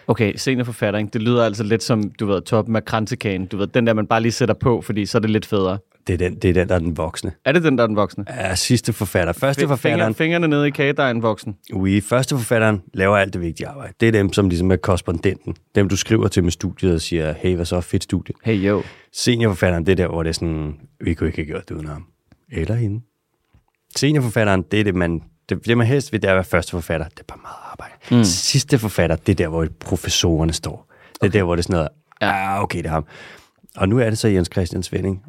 Okay, seniorforfattering, det lyder altså lidt som, du ved, toppen af kransekagen. Du ved, den der, man bare lige sætter på, fordi så er det lidt federe. Det er den, det er den der er den voksne. Er det den, der er den voksne? Ja, sidste forfatter. Første F- forfatteren... Fingrene nede i kagedejen voksen. Oui, første forfatteren laver alt det vigtige arbejde. Det er dem, som ligesom er korrespondenten. Dem, du skriver til med studiet og siger, hey, hvad så, fedt studie. Hey, jo. Seniorforfatteren, det er der, hvor det er sådan, vi kunne ikke have gjort det uden ham. Eller hende. Seniorforfatteren, det er det, man, det, det man helst vil, det er at være første forfatter. Det er bare meget arbejde. Mm. Sidste forfatter, det er der, hvor professorerne står. Det er okay. der, hvor det er sådan noget, ja, ah, okay, det er ham. Og nu er det så Jens Christian Svending.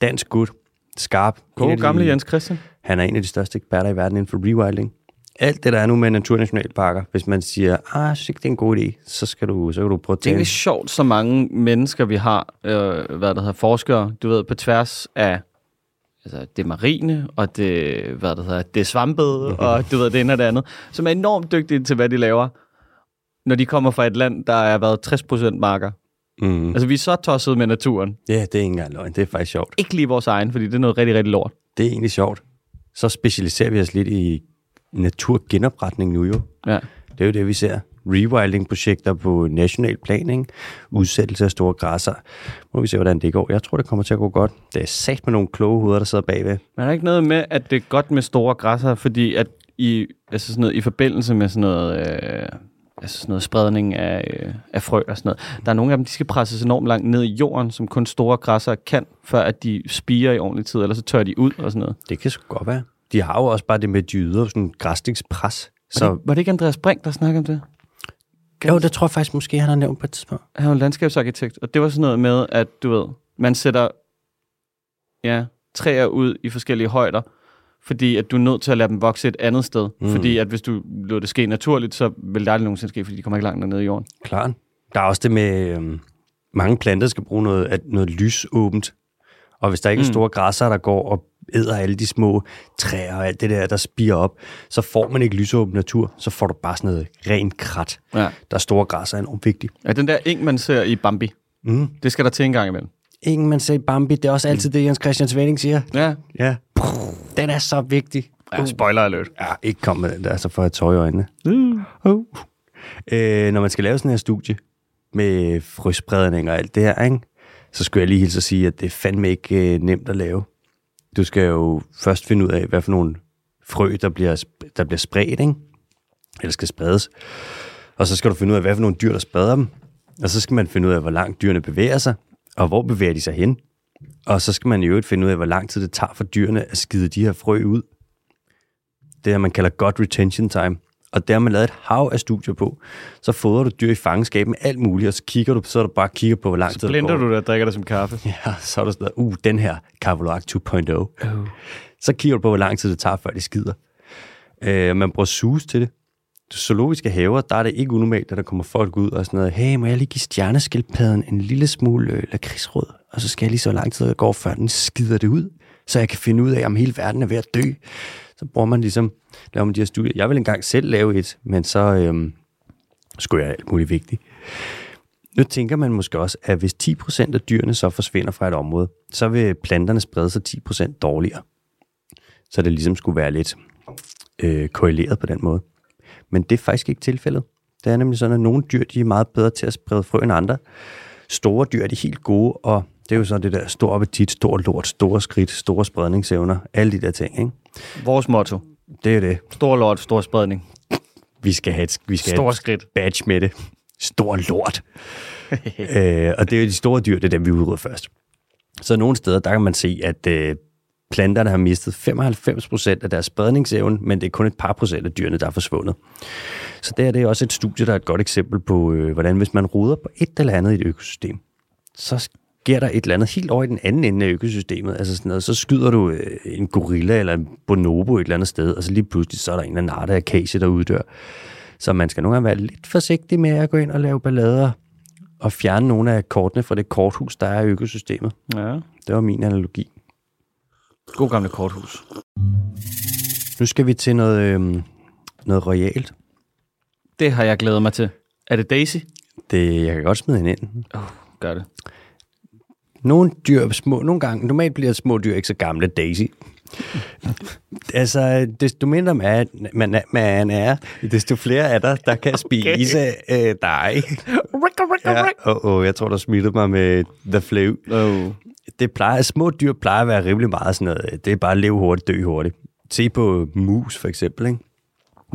Dansk gut, skarp. God gamle Jens Christian. Han er en af de største eksperter i verden inden for rewilding. Alt det, der er nu med naturnationalparker, hvis man siger, ah, jeg synes ikke, det er en god idé, så skal du, så kan du prøve at Det er egentlig sjovt, så mange mennesker, vi har, øh, hvad der hedder, forskere, du ved, på tværs af altså det marine, og det, hvad det hedder, det svampede, og du ved, det ene og det andet, som er enormt dygtige til, hvad de laver, når de kommer fra et land, der er været 60% marker. Mm. Altså, vi er så tosset med naturen. Ja, det er ikke engang løgn. Det er faktisk sjovt. Ikke lige vores egen, fordi det er noget rigtig, rigtig lort. Det er egentlig sjovt. Så specialiserer vi os lidt i naturgenopretning nu jo. Ja. Det er jo det, vi ser rewilding-projekter på national plan, ikke? udsættelse af store græsser. Må vi se, hvordan det går. Jeg tror, det kommer til at gå godt. Det er sat med nogle kloge hoveder, der sidder bagved. Men er der ikke noget med, at det er godt med store græsser, fordi at i, altså sådan noget, i forbindelse med sådan noget... Øh, altså sådan noget spredning af, øh, af frø og sådan noget. Der er nogle af dem, de skal presses enormt langt ned i jorden, som kun store græsser kan, før at de spiger i ordentlig tid, eller så tør de ud og sådan noget. Det kan sgu godt være. De har jo også bare det med, de yder sådan græsningspres. Så... Var, det, var det ikke Andreas Brink, der snakkede om det? Jo, det tror jeg faktisk måske, han har nævnt på et tidspunkt. Han var landskabsarkitekt, og det var sådan noget med, at du ved, man sætter ja, træer ud i forskellige højder, fordi at du er nødt til at lade dem vokse et andet sted. Mm. Fordi at hvis du lader det ske naturligt, så vil det aldrig nogensinde ske, fordi de kommer ikke langt ned i jorden. Klart. Der er også det med, øhm, mange planter skal bruge noget, at noget lysåbent. Og hvis der ikke mm. er store græsser, der går og æder alle de små træer og alt det der, der spiger op, så får man ikke lysåben natur, så får du bare sådan noget rent krat. Ja. Der er store græsser er enormt vigtigt. Ja, den der eng, man ser i Bambi, mm. det skal der til en gang imellem. Ingen man ser i Bambi, det er også altid det, Jens Christian Svending siger. Ja. Ja. Den er så vigtig. Ja, spoiler alert. Ja, ikke kom med den der, så får jeg tøj i øjnene. Mm. Uh. Øh, når man skal lave sådan her studie med frøspredning og alt det her, ikke? så skulle jeg lige hilse at sige, at det er fandme ikke øh, nemt at lave. Du skal jo først finde ud af, hvad for nogle frø, der bliver, der bliver spredt, ikke? eller skal spredes. Og så skal du finde ud af, hvad for nogle dyr, der spreder dem. Og så skal man finde ud af, hvor langt dyrene bevæger sig, og hvor bevæger de sig hen. Og så skal man i øvrigt finde ud af, hvor lang tid det tager for dyrene at skide de her frø ud. Det er, man kalder godt retention time. Og der har man lavet et hav af studier på. Så fodrer du dyr i fangenskab med alt muligt, og så kigger du, så er du bare kigger på, hvor lang tid Så det blinder går. du det og drikker det som kaffe. Ja, så er der sådan noget, uh, den her Carvolac 2.0. Oh. Så kigger du på, hvor lang tid det tager, før de skider. Øh, man bruger sus til det. Zoologiske haver, der er det ikke unormalt, at der kommer folk ud og sådan noget, hey, må jeg lige give stjerneskildpadden en lille smule øh, lakridsrød, og så skal jeg lige så lang tid, der går, før den skider det ud, så jeg kan finde ud af, om hele verden er ved at dø. Så bruger man ligesom, laver man de her studier. Jeg vil engang selv lave et, men så øhm, skulle jeg alt muligt vigtigt. Nu tænker man måske også, at hvis 10% af dyrene så forsvinder fra et område, så vil planterne sprede sig 10% dårligere. Så det ligesom skulle være lidt øh, korreleret på den måde. Men det er faktisk ikke tilfældet. Det er nemlig sådan, at nogle dyr de er meget bedre til at sprede frø end andre. Store dyr er de helt gode, og det er jo så det der stor appetit, stor lort, store skridt, store spredningsevner, alle de der ting. Ikke? Vores motto. Det er det. Stor lort, stor spredning. Vi skal have et, vi skal have Stor et skridt. badge med det. Stor lort. øh, og det er jo de store dyr, det er dem, vi udrydder først. Så nogle steder, der kan man se, at øh, planterne har mistet 95% af deres spredningsevne, men det er kun et par procent af dyrene, der er forsvundet. Så det er det også et studie, der er et godt eksempel på, øh, hvordan hvis man roder på et eller andet i et økosystem, så sker der et eller andet helt over i den anden ende af økosystemet. Altså sådan noget, så skyder du øh, en gorilla eller en bonobo et eller andet sted, og så lige pludselig så er der en eller anden art af akacie, der uddør. Så man skal nogle gange være lidt forsigtig med at gå ind og lave ballader og fjerne nogle af kortene fra det korthus, der er i økosystemet. Ja. Det var min analogi. God gamle korthus. Nu skal vi til noget, øhm, noget royalt. Det har jeg glædet mig til. Er det Daisy? Det, jeg kan godt smide hende ind. Oh, gør det. Nogle dyr er små, nogle gange, normalt bliver små dyr ikke så gamle, Daisy. altså, desto mindre man, man, er- man er, desto flere er der, der kan spise okay. øh, dig. Ja, oh, oh, jeg tror, der smittede mig med the flu. Oh. Det plejer, små dyr plejer at være rimelig meget sådan noget. Det er bare at leve hurtigt, dø hurtigt. Se på mus for eksempel, ikke?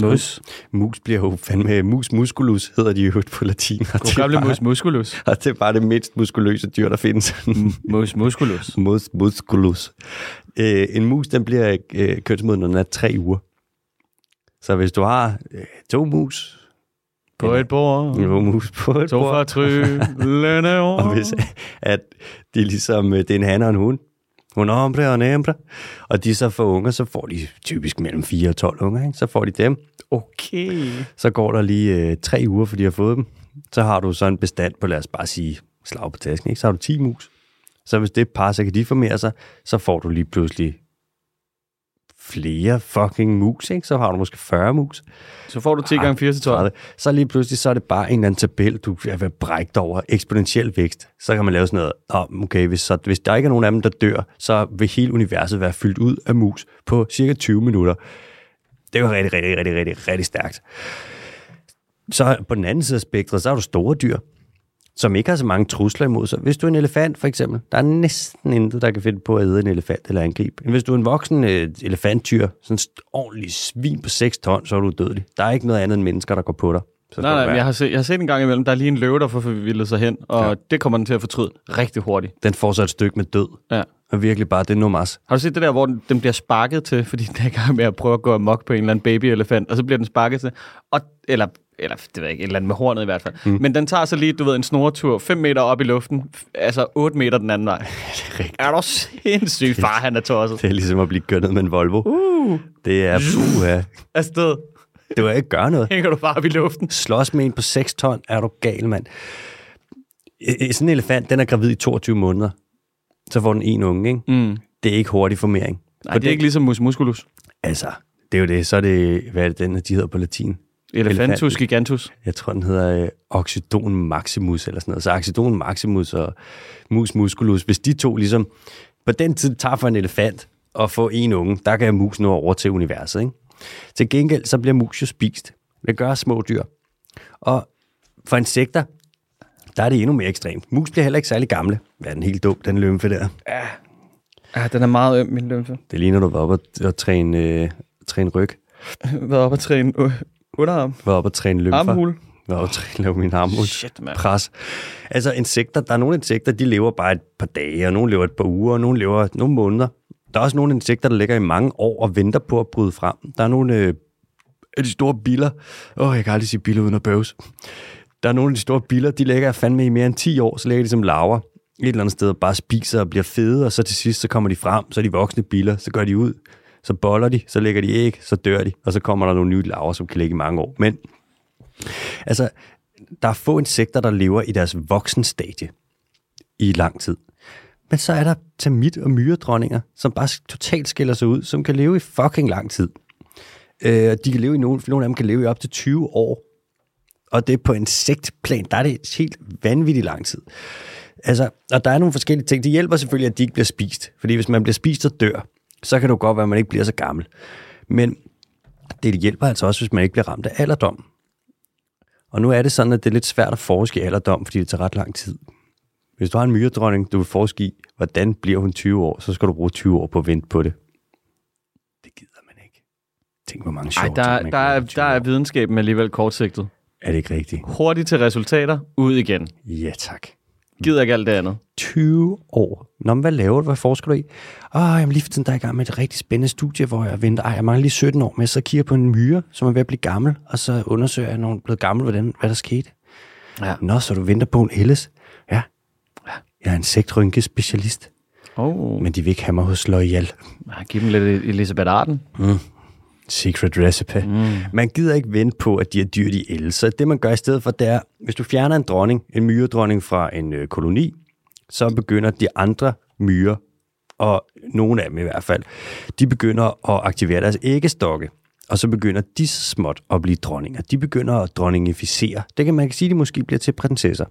Mus. Mus bliver jo fandme, mus musculus hedder de jo på latin. Og det, God er gamle bare, mus musculus. og det er bare det mindst muskuløse dyr, der findes. Mus musculus. Mus musculus. Øh, en mus, den bliver øh, kønsmoden, når den er tre uger. Så hvis du har øh, to mus, På et bord. to mus på et To bord, fra tryllende og hvis at de er ligesom, øh, det er en han og en hund, hun hombre og en hembre, og de så får unger, så får de typisk mellem 4 og 12 unger, ikke? så får de dem. Okay. Så går der lige øh, tre uger, for de har fået dem. Så har du så en bestand på, lad os bare sige, slag på tasken, ikke? så har du 10 mus. Så hvis det er et par, så kan de formere sig, så får du lige pludselig flere fucking mus, ikke? så har du måske 40 mus. Så får du 10 gange 4 til 12. 30. Så lige pludselig, så er det bare en eller anden tabel, du er ved at brække dig over eksponentiel vækst. Så kan man lave sådan noget, oh, okay, hvis, så, hvis der ikke er nogen af dem, der dør, så vil hele universet være fyldt ud af mus på cirka 20 minutter. Det er jo rigtig, rigtig, rigtig, rigtig, rigtig stærkt. Så på den anden side af spektret, så har du store dyr, som ikke har så mange trusler imod sig. Hvis du er en elefant, for eksempel, der er næsten intet, der kan finde på at æde en elefant eller angribe. Men hvis du er en voksen øh, elefanttyr, sådan en ordentlig svin på 6 ton, så er du dødelig. Der er ikke noget andet end mennesker, der går på dig. Så Nej, nej, men jeg har, set, jeg har set en gang imellem, der er lige en løve, der får forvildet sig hen, og Ja. det kommer den til at fortryde rigtig hurtigt. Den får så et stykke med død. Ja. Og virkelig bare, det er nomas. Har du set det der, hvor den, den bliver sparket til, fordi den er i gang med at prøve at gå amok på en eller anden babyelefant, og så bliver den sparket til, og, eller, eller det ved jeg ikke, et eller andet med hornet i hvert fald. Mm. Men den tager så lige, du ved, en snoretur 5 meter op i luften, altså 8 meter den anden vej. Det er rigtigt. Er du sindssyg, far, han er tosset. Det er ligesom at blive gønnet med en Volvo. Uh, Det er puha. afsted. Det var ikke gøre noget. Hænger du bare op i luften. Slås med en på 6 ton, er du gal, mand. Sådan en elefant, den er gravid i 22 måneder. Så får den en unge, ikke? Mm. Det er ikke hurtig formering. Nej, det er ikke ligesom mus musculus. Altså, det er jo det. Så er det, hvad er det, den, de hedder på latin? Elephantus gigantus. Jeg tror, den hedder øh, Oxydon maximus eller sådan noget. Så Oxydon maximus og mus musculus, hvis de to ligesom på den tid tager for en elefant og få en unge, der kan mus nå over til universet. Ikke? Til gengæld, så bliver mus jo spist. Det gør små dyr. Og for insekter, der er det endnu mere ekstremt. Mus bliver heller ikke særlig gamle. Hvad er den helt dum, den lymfe der? Ja, den er meget øm, min lymfe. Det ligner, du var oppe og, og træne, øh, træne ryg. Været op at træne øh, underarm. Var oppe og træne lymfer. Armhul. Nå, lave min arm ud. Shit, mand. Pres. Altså insekter, der er nogle insekter, de lever bare et par dage, og nogle lever et par uger, og nogle lever nogle måneder. Der er også nogle insekter, der ligger i mange år og venter på at bryde frem. Der er nogle øh, af de store biller. Åh, oh, jeg kan aldrig sige biller uden at bøves. Der er nogle af de store biller, de ligger fandme i mere end 10 år, så ligger de som laver et eller andet sted og bare spiser og bliver fede, og så til sidst, så kommer de frem, så er de voksne biller, så går de ud, så boller de, så lægger de æg, så dør de, og så kommer der nogle nye laver, som kan ligge i mange år. Men altså, der er få insekter, der lever i deres voksenstadie i lang tid. Men så er der termit- og myredronninger, som bare totalt skiller sig ud, som kan leve i fucking lang tid. Øh, de kan leve i nogle, nogle af dem kan leve i op til 20 år. Og det er på insektplan, der er det helt vanvittigt lang tid. Altså, og der er nogle forskellige ting. Det hjælper selvfølgelig, at de ikke bliver spist. Fordi hvis man bliver spist så dør, så kan det jo godt være, at man ikke bliver så gammel. Men det hjælper altså også, hvis man ikke bliver ramt af alderdom. Og nu er det sådan, at det er lidt svært at forske i alderdom, fordi det tager ret lang tid. Hvis du har en myredronning, du vil forske i, hvordan bliver hun 20 år, så skal du bruge 20 år på at vente på det. Det gider man ikke. Tænk, hvor mange Ej, sjove der, ting, man der, er, lave i 20 der er videnskaben alligevel kortsigtet. Er det ikke rigtigt? Hurtigt til resultater, ud igen. Ja, tak. Gider ikke alt det andet. 20 år. Nå, men hvad laver du? Hvad forsker du i? Åh, jeg er lige for tiden, der er i gang med et rigtig spændende studie, hvor jeg venter. Ej, jeg mangler lige 17 år, men så kigger jeg på en myre, som er ved at blive gammel, og så undersøger jeg, når hun er blevet gammel, hvordan, hvad der skete. Ja. Nå, så du venter på en ældes? Ja. ja. Jeg er insektrynkespecialist, Oh. men de vil ikke have mig hos Loyal. Ja, giv dem lidt Elisabeth Arden. Secret recipe. Mm. Man gider ikke vente på, at de her dyr de ældes. Så det, man gør i stedet for, det er, hvis du fjerner en dronning, en myredronning fra en øh, koloni, så begynder de andre myrer, og nogle af dem i hvert fald, de begynder at aktivere deres æggestokke. Og så begynder de så småt at blive dronninger. De begynder at dronningificere. Det kan man sige, de måske bliver til prinsesser.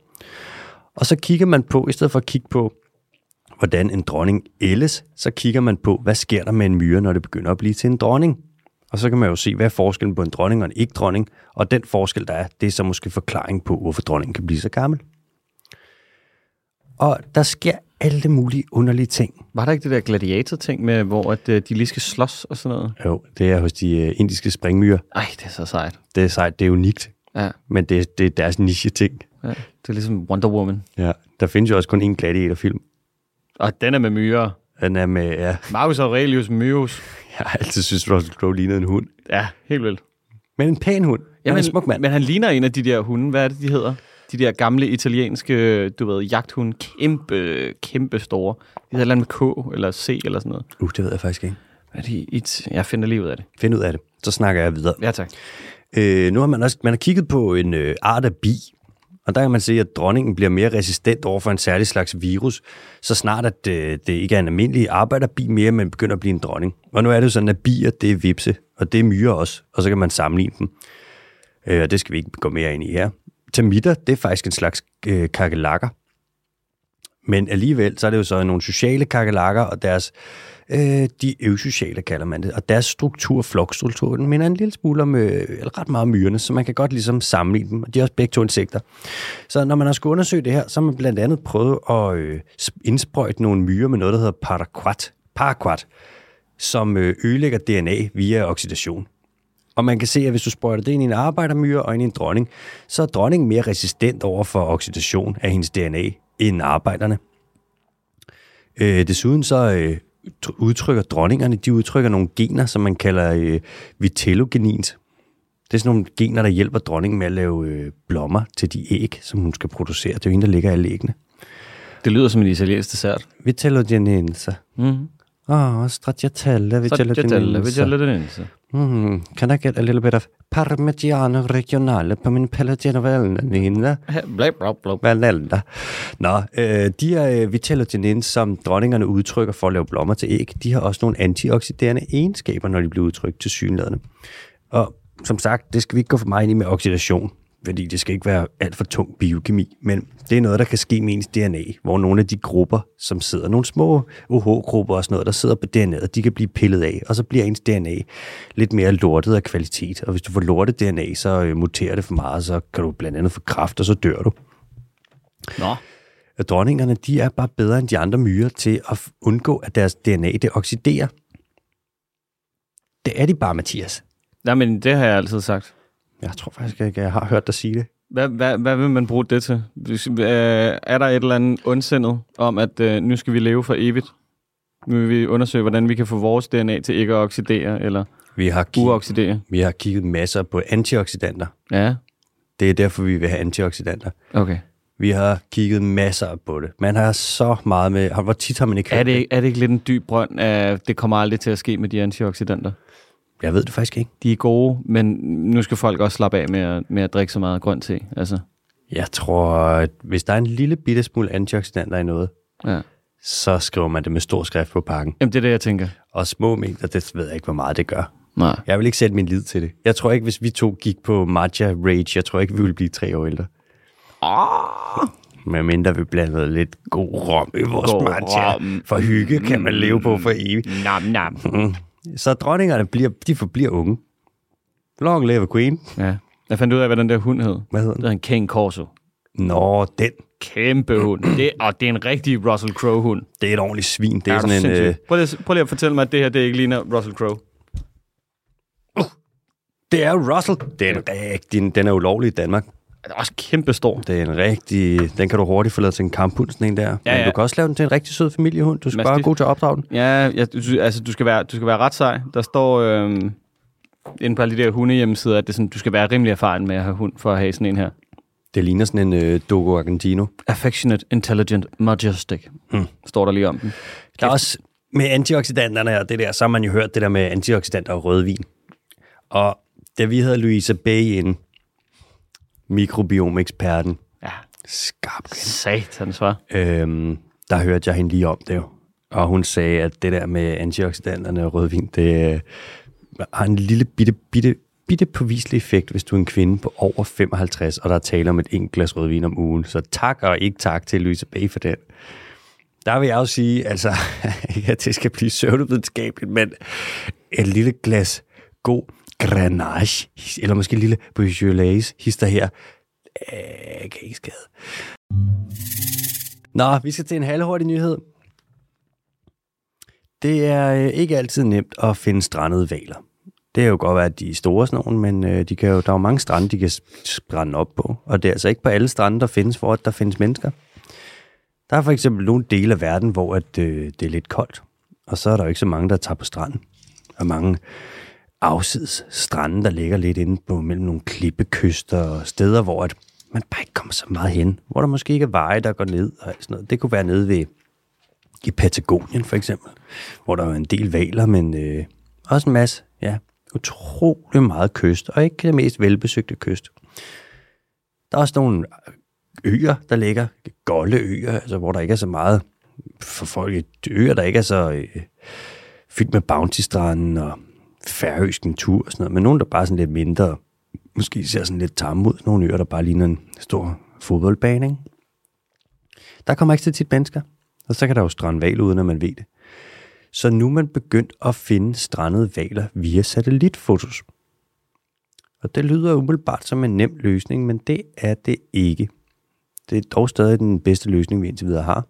Og så kigger man på, i stedet for at kigge på, hvordan en dronning ældes, så kigger man på, hvad sker der med en myre, når det begynder at blive til en dronning. Og så kan man jo se, hvad er forskellen på en dronning og en ikke-dronning. Og den forskel, der er, det er så måske forklaring på, hvorfor dronningen kan blive så gammel. Og der sker alle mulige underlige ting. Var der ikke det der gladiator-ting med, hvor at, øh, de lige skal slås og sådan noget? Jo, det er hos de øh, indiske springmyrer. Ej, det er så sejt. Det er sejt, det er unikt, Ja, men det, det er deres niche-ting. ja. Det er ligesom Wonder Woman. Ja, der findes jo også kun én gladiatorfilm. Og den er med myrer. Den er med, ja, Marcus Aurelius Myus. jeg har altid synes, Russell Crowe lignede en hund. Ja, helt vildt. Men en pæn hund. Ja, men, en smuk mand. men han ligner en af de der hunde. Hvad er det, de hedder? De der gamle italienske, du ved, jagthunde. Kæmpe, kæmpe store. De hedder et eller andet med K eller C eller sådan noget. Uh, det ved jeg faktisk ikke. Er de? It? Jeg finder lige ud af det. Find ud af det. Så snakker jeg videre. Ja, tak. Øh, nu har man også man har kigget på en øh, art af bi, og der kan man sige, at dronningen bliver mere resistent over for en særlig slags virus, så snart at det, det ikke er en almindelig arbejderbi mere, men begynder at blive en dronning. Og nu er det jo sådan, at bier, det er vipse, og det er myrer også, og så kan man sammenligne dem. Øh, og det skal vi ikke gå mere ind i her. Termitter, det er faktisk en slags øh, kakelakker. Men alligevel, så er det jo så nogle sociale kakelakker, og deres, øh, de øvsociale kalder man det, og deres struktur, flokstruktur, den minder en lille smule om, øh, eller ret meget om myrerne, så man kan godt ligesom sammenligne dem, og de er også begge to insekter. Så når man har skulle undersøge det her, så har man blandt andet prøvet at øh, indsprøjte nogle myrer med noget, der hedder paraquat, paraquat som øh, ødelægger DNA via oxidation. Og man kan se, at hvis du sprøjter det ind i en arbejdermyre og ind i en dronning, så er dronningen mere resistent over for oxidation af hendes DNA end arbejderne. Øh, desuden så øh, udtrykker dronningerne, de udtrykker nogle gener, som man kalder øh, vitellogenins. Det er sådan nogle gener, der hjælper dronningen med at lave øh, blommer til de æg, som hun skal producere. Det er jo hende, der ligger alle æggene. Det lyder som en italiensk dessert. Vitellogenins. Mm-hmm. Oh, Stracciatella, vitellogenins. vitellogenins. Mm, can I get a little bit of Parmigiano Regionale på min Pellegrino Valnina? Valnalda. Nå, øh, de er øh, vitellogenins, som dronningerne udtrykker for at lave blommer til æg. De har også nogle antioxiderende egenskaber, når de bliver udtrykt til synladende. Og som sagt, det skal vi ikke gå for meget ind i med oxidation, fordi det skal ikke være alt for tung biokemi, men det er noget, der kan ske med ens DNA, hvor nogle af de grupper, som sidder, nogle små OH-grupper og sådan noget, der sidder på DNA'et, de kan blive pillet af, og så bliver ens DNA lidt mere lortet af kvalitet. Og hvis du får lortet DNA, så øh, muterer det for meget, så kan du blandt andet få kræft, og så dør du. Nå. Dronningerne, de er bare bedre end de andre myrer til at undgå, at deres DNA det oxiderer. Det er de bare, Mathias. Nej, men det har jeg altid sagt. Jeg tror faktisk ikke, jeg har hørt dig sige det. Hvad, hvad, hvad vil man bruge det til? Hvis, øh, er der et eller andet ondsindet om, at øh, nu skal vi leve for evigt? Nu vil vi undersøge, hvordan vi kan få vores DNA til ikke at oxidere eller Vi har, kig- uoxidere. vi har kigget masser på antioxidanter. Ja, Det er derfor, vi vil have antioxidanter. okay. Vi har kigget masser på det. Man har så meget med... Hvor tit har man ikke Er det, ikke- er det ikke lidt en dyb brønd af, det kommer aldrig til at ske med de antioxidanter? Jeg ved det faktisk ikke. De er gode, men nu skal folk også slappe af med at, med at drikke så meget grønt te. Altså, Jeg tror, at hvis der er en lille bitte smule antioxidanter i noget, ja. så skriver man det med stor skrift på pakken. Jamen, det er det, jeg tænker. Og små mængder, det ved jeg ikke, hvor meget det gør. Nej. Jeg vil ikke sætte min lid til det. Jeg tror ikke, hvis vi to gik på Matcha Rage, jeg tror ikke, vi ville blive tre år ældre. Oh, Med mindre vi blandede lidt god rom i vores God matcha. rom. For hygge kan man leve på for evigt. nam, nam. Så dronningerne bliver, de forbliver unge. Long live queen. Ja. Jeg fandt ud af, hvad den der hund hed. Hvad hedder Det den? er en King Corso. Nå, den. Kæmpe hund. Det, og det er en rigtig Russell Crowe-hund. Det er et ordentligt svin. Det er, Er sådan en... Øh, prøv, lige, prøv lige at fortælle mig, at det her det ikke ligner Russell Crowe. det er Russell. Det er en rigtig... Den er ulovlig i Danmark. Den er også kæmpe stor. Det er en rigtig... Den kan du hurtigt få lavet til en kamphund, sådan en der. Ja, Ja, Men du kan også lave den til en rigtig sød familiehund. Du skal Mastiff. bare være god til at opdrage den. Ja, ja du, altså, du, skal være, du skal være ret sej. Der står øhm, inde på alle de der hundehjemmesider, at det er sådan, du skal være rimelig erfaren med at have hund for at have sådan en her. Det ligner sådan en øh, Dogo Argentino. Affectionate, intelligent, majestic. Hmm. Står der lige om den. Der er også med antioxidanterne og det der, så har man jo hørt det der med antioxidanter og rødvin. Og da vi havde Louisa Bay ind, mikrobiomeksperten, Ja, skarp satans, var. øhm, der hørte jeg hende lige om det jo. Og hun sagde, at det der med antioxidanterne og rødvin, det øh, har en lille bitte, bitte, bitte påviselig effekt, hvis du er en kvinde på over 55, og der er tale om et enkelt glas rødvin om ugen. Så tak og ikke tak til Louisa Bay for den. Der vil jeg også sige, altså, at det skal blive søvnevidenskabeligt, men et lille glas god Grenache, eller måske en lille Beaujolais, hister her, øh, kan ikke skade. Nå, vi skal til en halvhurtig nyhed. Det er øh, ikke altid nemt at finde strandede valer. Det kan jo godt være, at de er store sådan nogle, men øh, de kan jo, der er jo mange strande, de kan brænde op på. Og det er altså ikke på alle strande, der findes, hvor at der findes mennesker. Der er for eksempel nogle dele af verden, hvor at, øh, det er lidt koldt. Og så er der jo ikke så mange, der tager på stranden. Der mange afsides strande, der ligger lidt inde på mellem nogle klippekyster og steder, hvor at man bare ikke kommer så meget hen. Hvor der måske ikke er veje, der går ned og sådan noget. Det kunne være nede ved i Patagonien for eksempel, hvor der er en del valer, men øh, også en masse, ja, utrolig meget kyst, og ikke det mest velbesøgte kyst. Der er også nogle øer, der ligger, golde øer, altså hvor der ikke er så meget for folk, øer, der ikke er så øh, fyldt med bounty-stranden og færøsk natur og sådan noget, men nogen, der bare er sådan lidt mindre, måske ser sådan lidt tamme ud, nogle øer, der bare ligner en stor fodboldbane, ikke? Der kommer ikke så tit mennesker, og så kan der jo strande val, uden at man ved det. Så nu er man begyndt at finde strandede valer via satellitfotos. Og det lyder umiddelbart som en nem løsning, men det er det ikke. Det er dog stadig den bedste løsning, vi indtil videre har.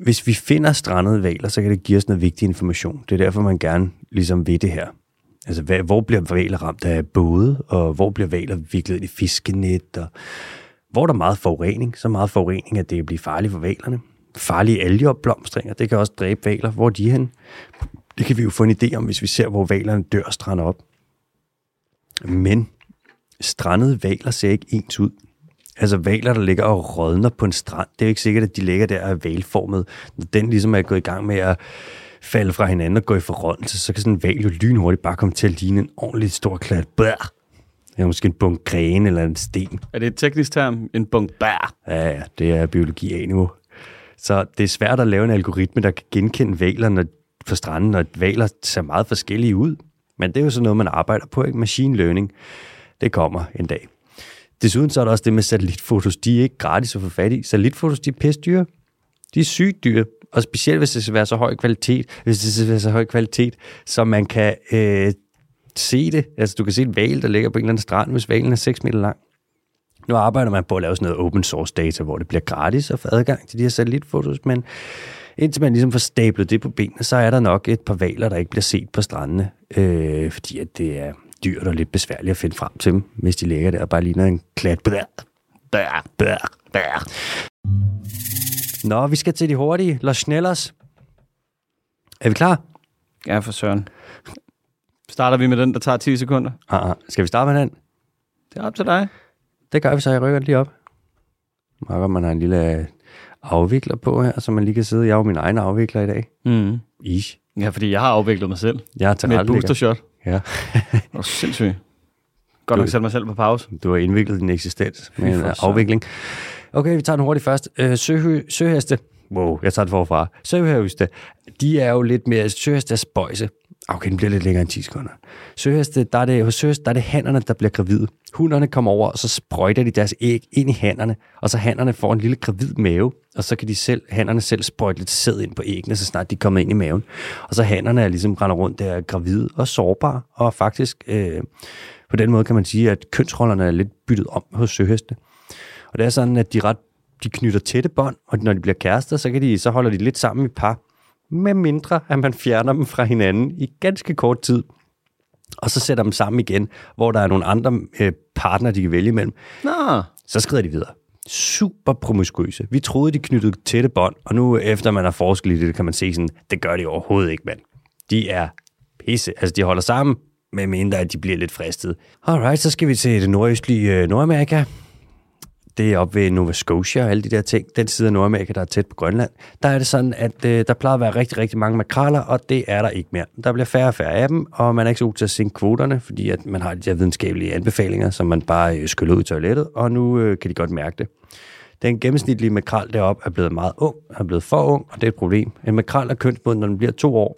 Hvis vi finder strandede valer, så kan det give os noget vigtig information. Det er derfor, man gerne ligesom ved det her. Altså, hvad, hvor bliver valer ramt af både, og hvor bliver valer viklet ind i fiskenet, og hvor er der meget forurening, så meget forurening, at det bliver farligt for valerne. Farlige algeopblomstringer, det kan også dræbe valer. Hvor er de hen? Det kan vi jo få en idé om, hvis vi ser, hvor valerne dør og strander op. Men strandede valer ser ikke ens ud. Altså valer, der ligger og rådner på en strand, det er jo ikke sikkert, at de ligger der og er valformet. Når den ligesom er gået i gang med at falde fra hinanden og gå i forrådnelse, så kan sådan en val jo lynhurtigt bare komme til at ligne en ordentlig stor klat bær. Eller måske en bunk grene eller en sten. Er det et teknisk term? En bunk bær? Ja, ja, det er biologi af niveau. Så det er svært at lave en algoritme, der kan genkende valer når, på stranden, når valer ser meget forskellige ud. Men det er jo sådan noget, man arbejder på, ikke? Machine learning, det kommer en dag. Desuden så er der også det med satellitfotos. De er ikke gratis at få fat i. Satellitfotos, de er pisse dyre. De er sygt dyre. Og specielt, hvis det skal være så høj kvalitet, hvis det skal være så høj kvalitet, så man kan øh, se det. Altså, du kan se en val, der ligger på en eller anden strand, hvis valen er 6 meter lang. Nu arbejder man på at lave sådan noget open source data, hvor det bliver gratis at få adgang til de her satellitfotos, men indtil man ligesom får stablet det på benene, så er der nok et par valer, der ikke bliver set på strandene, øh, fordi at det er dyrt og lidt besværligt at finde frem til dem, hvis de ligger der og bare ligner en klat. Bær, bær, bær, bær. Nå, vi skal til de hurtige. Los Schnellers. Er vi klar? Ja, for søren. Starter vi med den, der tager 10 sekunder? Ah, ah. Skal vi starte med den? Det er op til dig. Det gør vi så, jeg rykker lige op. Marker, man har en lille øh, afvikler på her, så man lige kan sidde. Jeg er jo min egen afvikler i dag. Mm. Ish. Ja, fordi jeg har afviklet mig selv Jeg er med et tilrettelægger. boostershot. Ja. Var sindssygt. Godt nok sætte mig selv på pause. Du har indviklet din eksistens med en øh, afvikling. Okay, vi tager den hurtigt først. Øh, søhø, søheste. Wow, jeg tager det forfra. Søheste, de er jo lidt mere... Søheste er spøjse. Okay, den bliver lidt længere end 10 sekunder. Søheste, øh, der er det, hos søheste, der er det hannerne, der bliver gravide. Hunderne kommer over, og så sprøjter de deres æg ind i hannerne, og så hannerne får en lille gravid mave, og så kan de selv, hannerne selv sprøjte lidt sæd ind på æggene, så snart de kommer ind i maven. Og så hannerne er ligesom render rundt der gravide og sårbare, og faktisk øh, på den måde kan man sige, at kønsrollerne er lidt byttet om hos søheste. Og det er sådan, at de, ret, de knytter tætte bånd, og når de bliver kærester, så, kan de, så holder de lidt sammen i par, med mindre at man fjerner dem fra hinanden i ganske kort tid. Og så sætter dem sammen igen, hvor der er nogle andre øh, partner, de kan vælge imellem. Nå, Så skrider de videre. Super promiskuøse. Vi troede, de knyttede tætte bånd, og nu efter man har forsket i det, kan man se sådan, det gør de overhovedet ikke, mand. De er pisse. Altså, de holder sammen, med mindre at de bliver lidt fristet. Alright, så skal vi til det nordøstlige øh, Nordamerika. Det er op ved Nova Scotia og alle de der ting. Den side af Nordamerika, der er tæt på Grønland. Der er det sådan, at øh, der plejer at være rigtig, rigtig mange makraler, og det er der ikke mere. Der bliver færre og færre af dem, og man er ikke så god til at sænke kvoterne, fordi at man har de der videnskabelige anbefalinger, som man bare øh, skyller ud i toilettet, og nu øh, kan de godt mærke det. Den gennemsnitlige makral deroppe er blevet meget ung, er blevet for ung, og det er et problem. En makral er kønsmoden, når den bliver to år,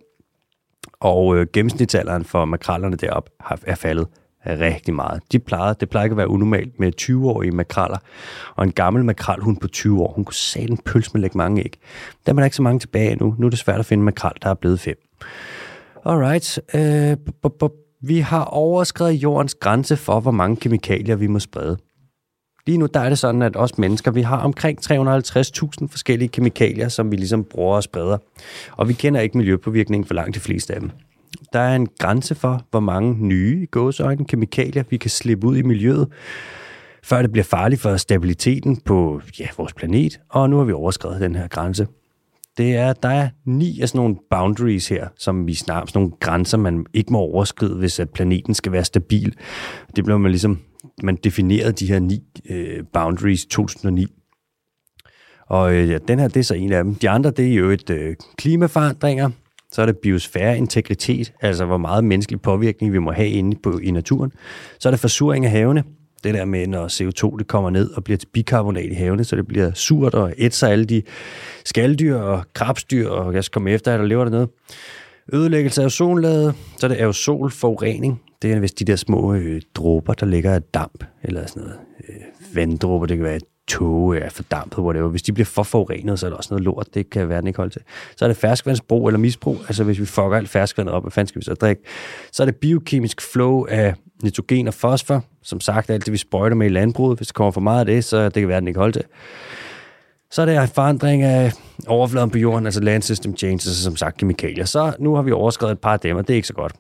og øh, gennemsnitsalderen for makrallerne deroppe har, er faldet rigtig meget. De plejede, det plejer ikke at være unormalt med 20-årige makraller, og en gammel makralhund på 20 år, hun kunne sætte en pølse med lægge mange æg. Der er man ikke så mange tilbage nu. Nu er det svært at finde en der er blevet fem. Alright. Øh, vi har overskrevet jordens grænse for, hvor mange kemikalier vi må sprede. Lige nu der er det sådan, at os mennesker, vi har omkring 350.000 forskellige kemikalier, som vi ligesom bruger og spreder. Og vi kender ikke miljøpåvirkningen for langt de fleste af dem. Der er en grænse for, hvor mange nye i gåseøjne kemikalier, vi kan slippe ud i miljøet, før det bliver farligt for stabiliteten på ja, vores planet, og nu har vi overskrevet den her grænse. Det er, der er ni af sådan nogle boundaries her, som vi snakker sådan nogle grænser, man ikke må overskride, hvis at planeten skal være stabil. Det blev man ligesom, man definerede de her ni øh, boundaries 2009. Og øh, ja, den her, det er så en af dem. De andre, det er jo et øh, klimaforandringer, så er det biosfære integritet, altså hvor meget menneskelig påvirkning vi må have inde på, i naturen. Så er det forsuring af havene, det der med, når CO2 det kommer ned og bliver til bikarbonat i havene, så det bliver surt og ætser alle de skalddyr og krabstyr, og jeg skal komme efter at der lever dernede. Ødelæggelse af ozonlaget, så er det aerosolforurening. Det er hvis de der små øh, dråber, der ligger af damp, eller sådan noget øh, vanddråber, det kan være tåge er fordampet, whatever. Hvis de bliver for forurenet, så er der også noget lort, det kan verden ikke holde til. Så er det ferskvandsbrug eller misbrug, altså hvis vi fucker alt ferskvandet op, hvad fanden skal vi så drikke? Så er det biokemisk flow af nitrogen og fosfor, som sagt alt det, vi sprøjter med i landbruget. Hvis der kommer for meget af det, så det kan verden ikke holde til. Så er det forandring af overfladen på jorden, altså land system changes, og som sagt kemikalier. Så nu har vi overskrevet et par af dem, og det er ikke så godt.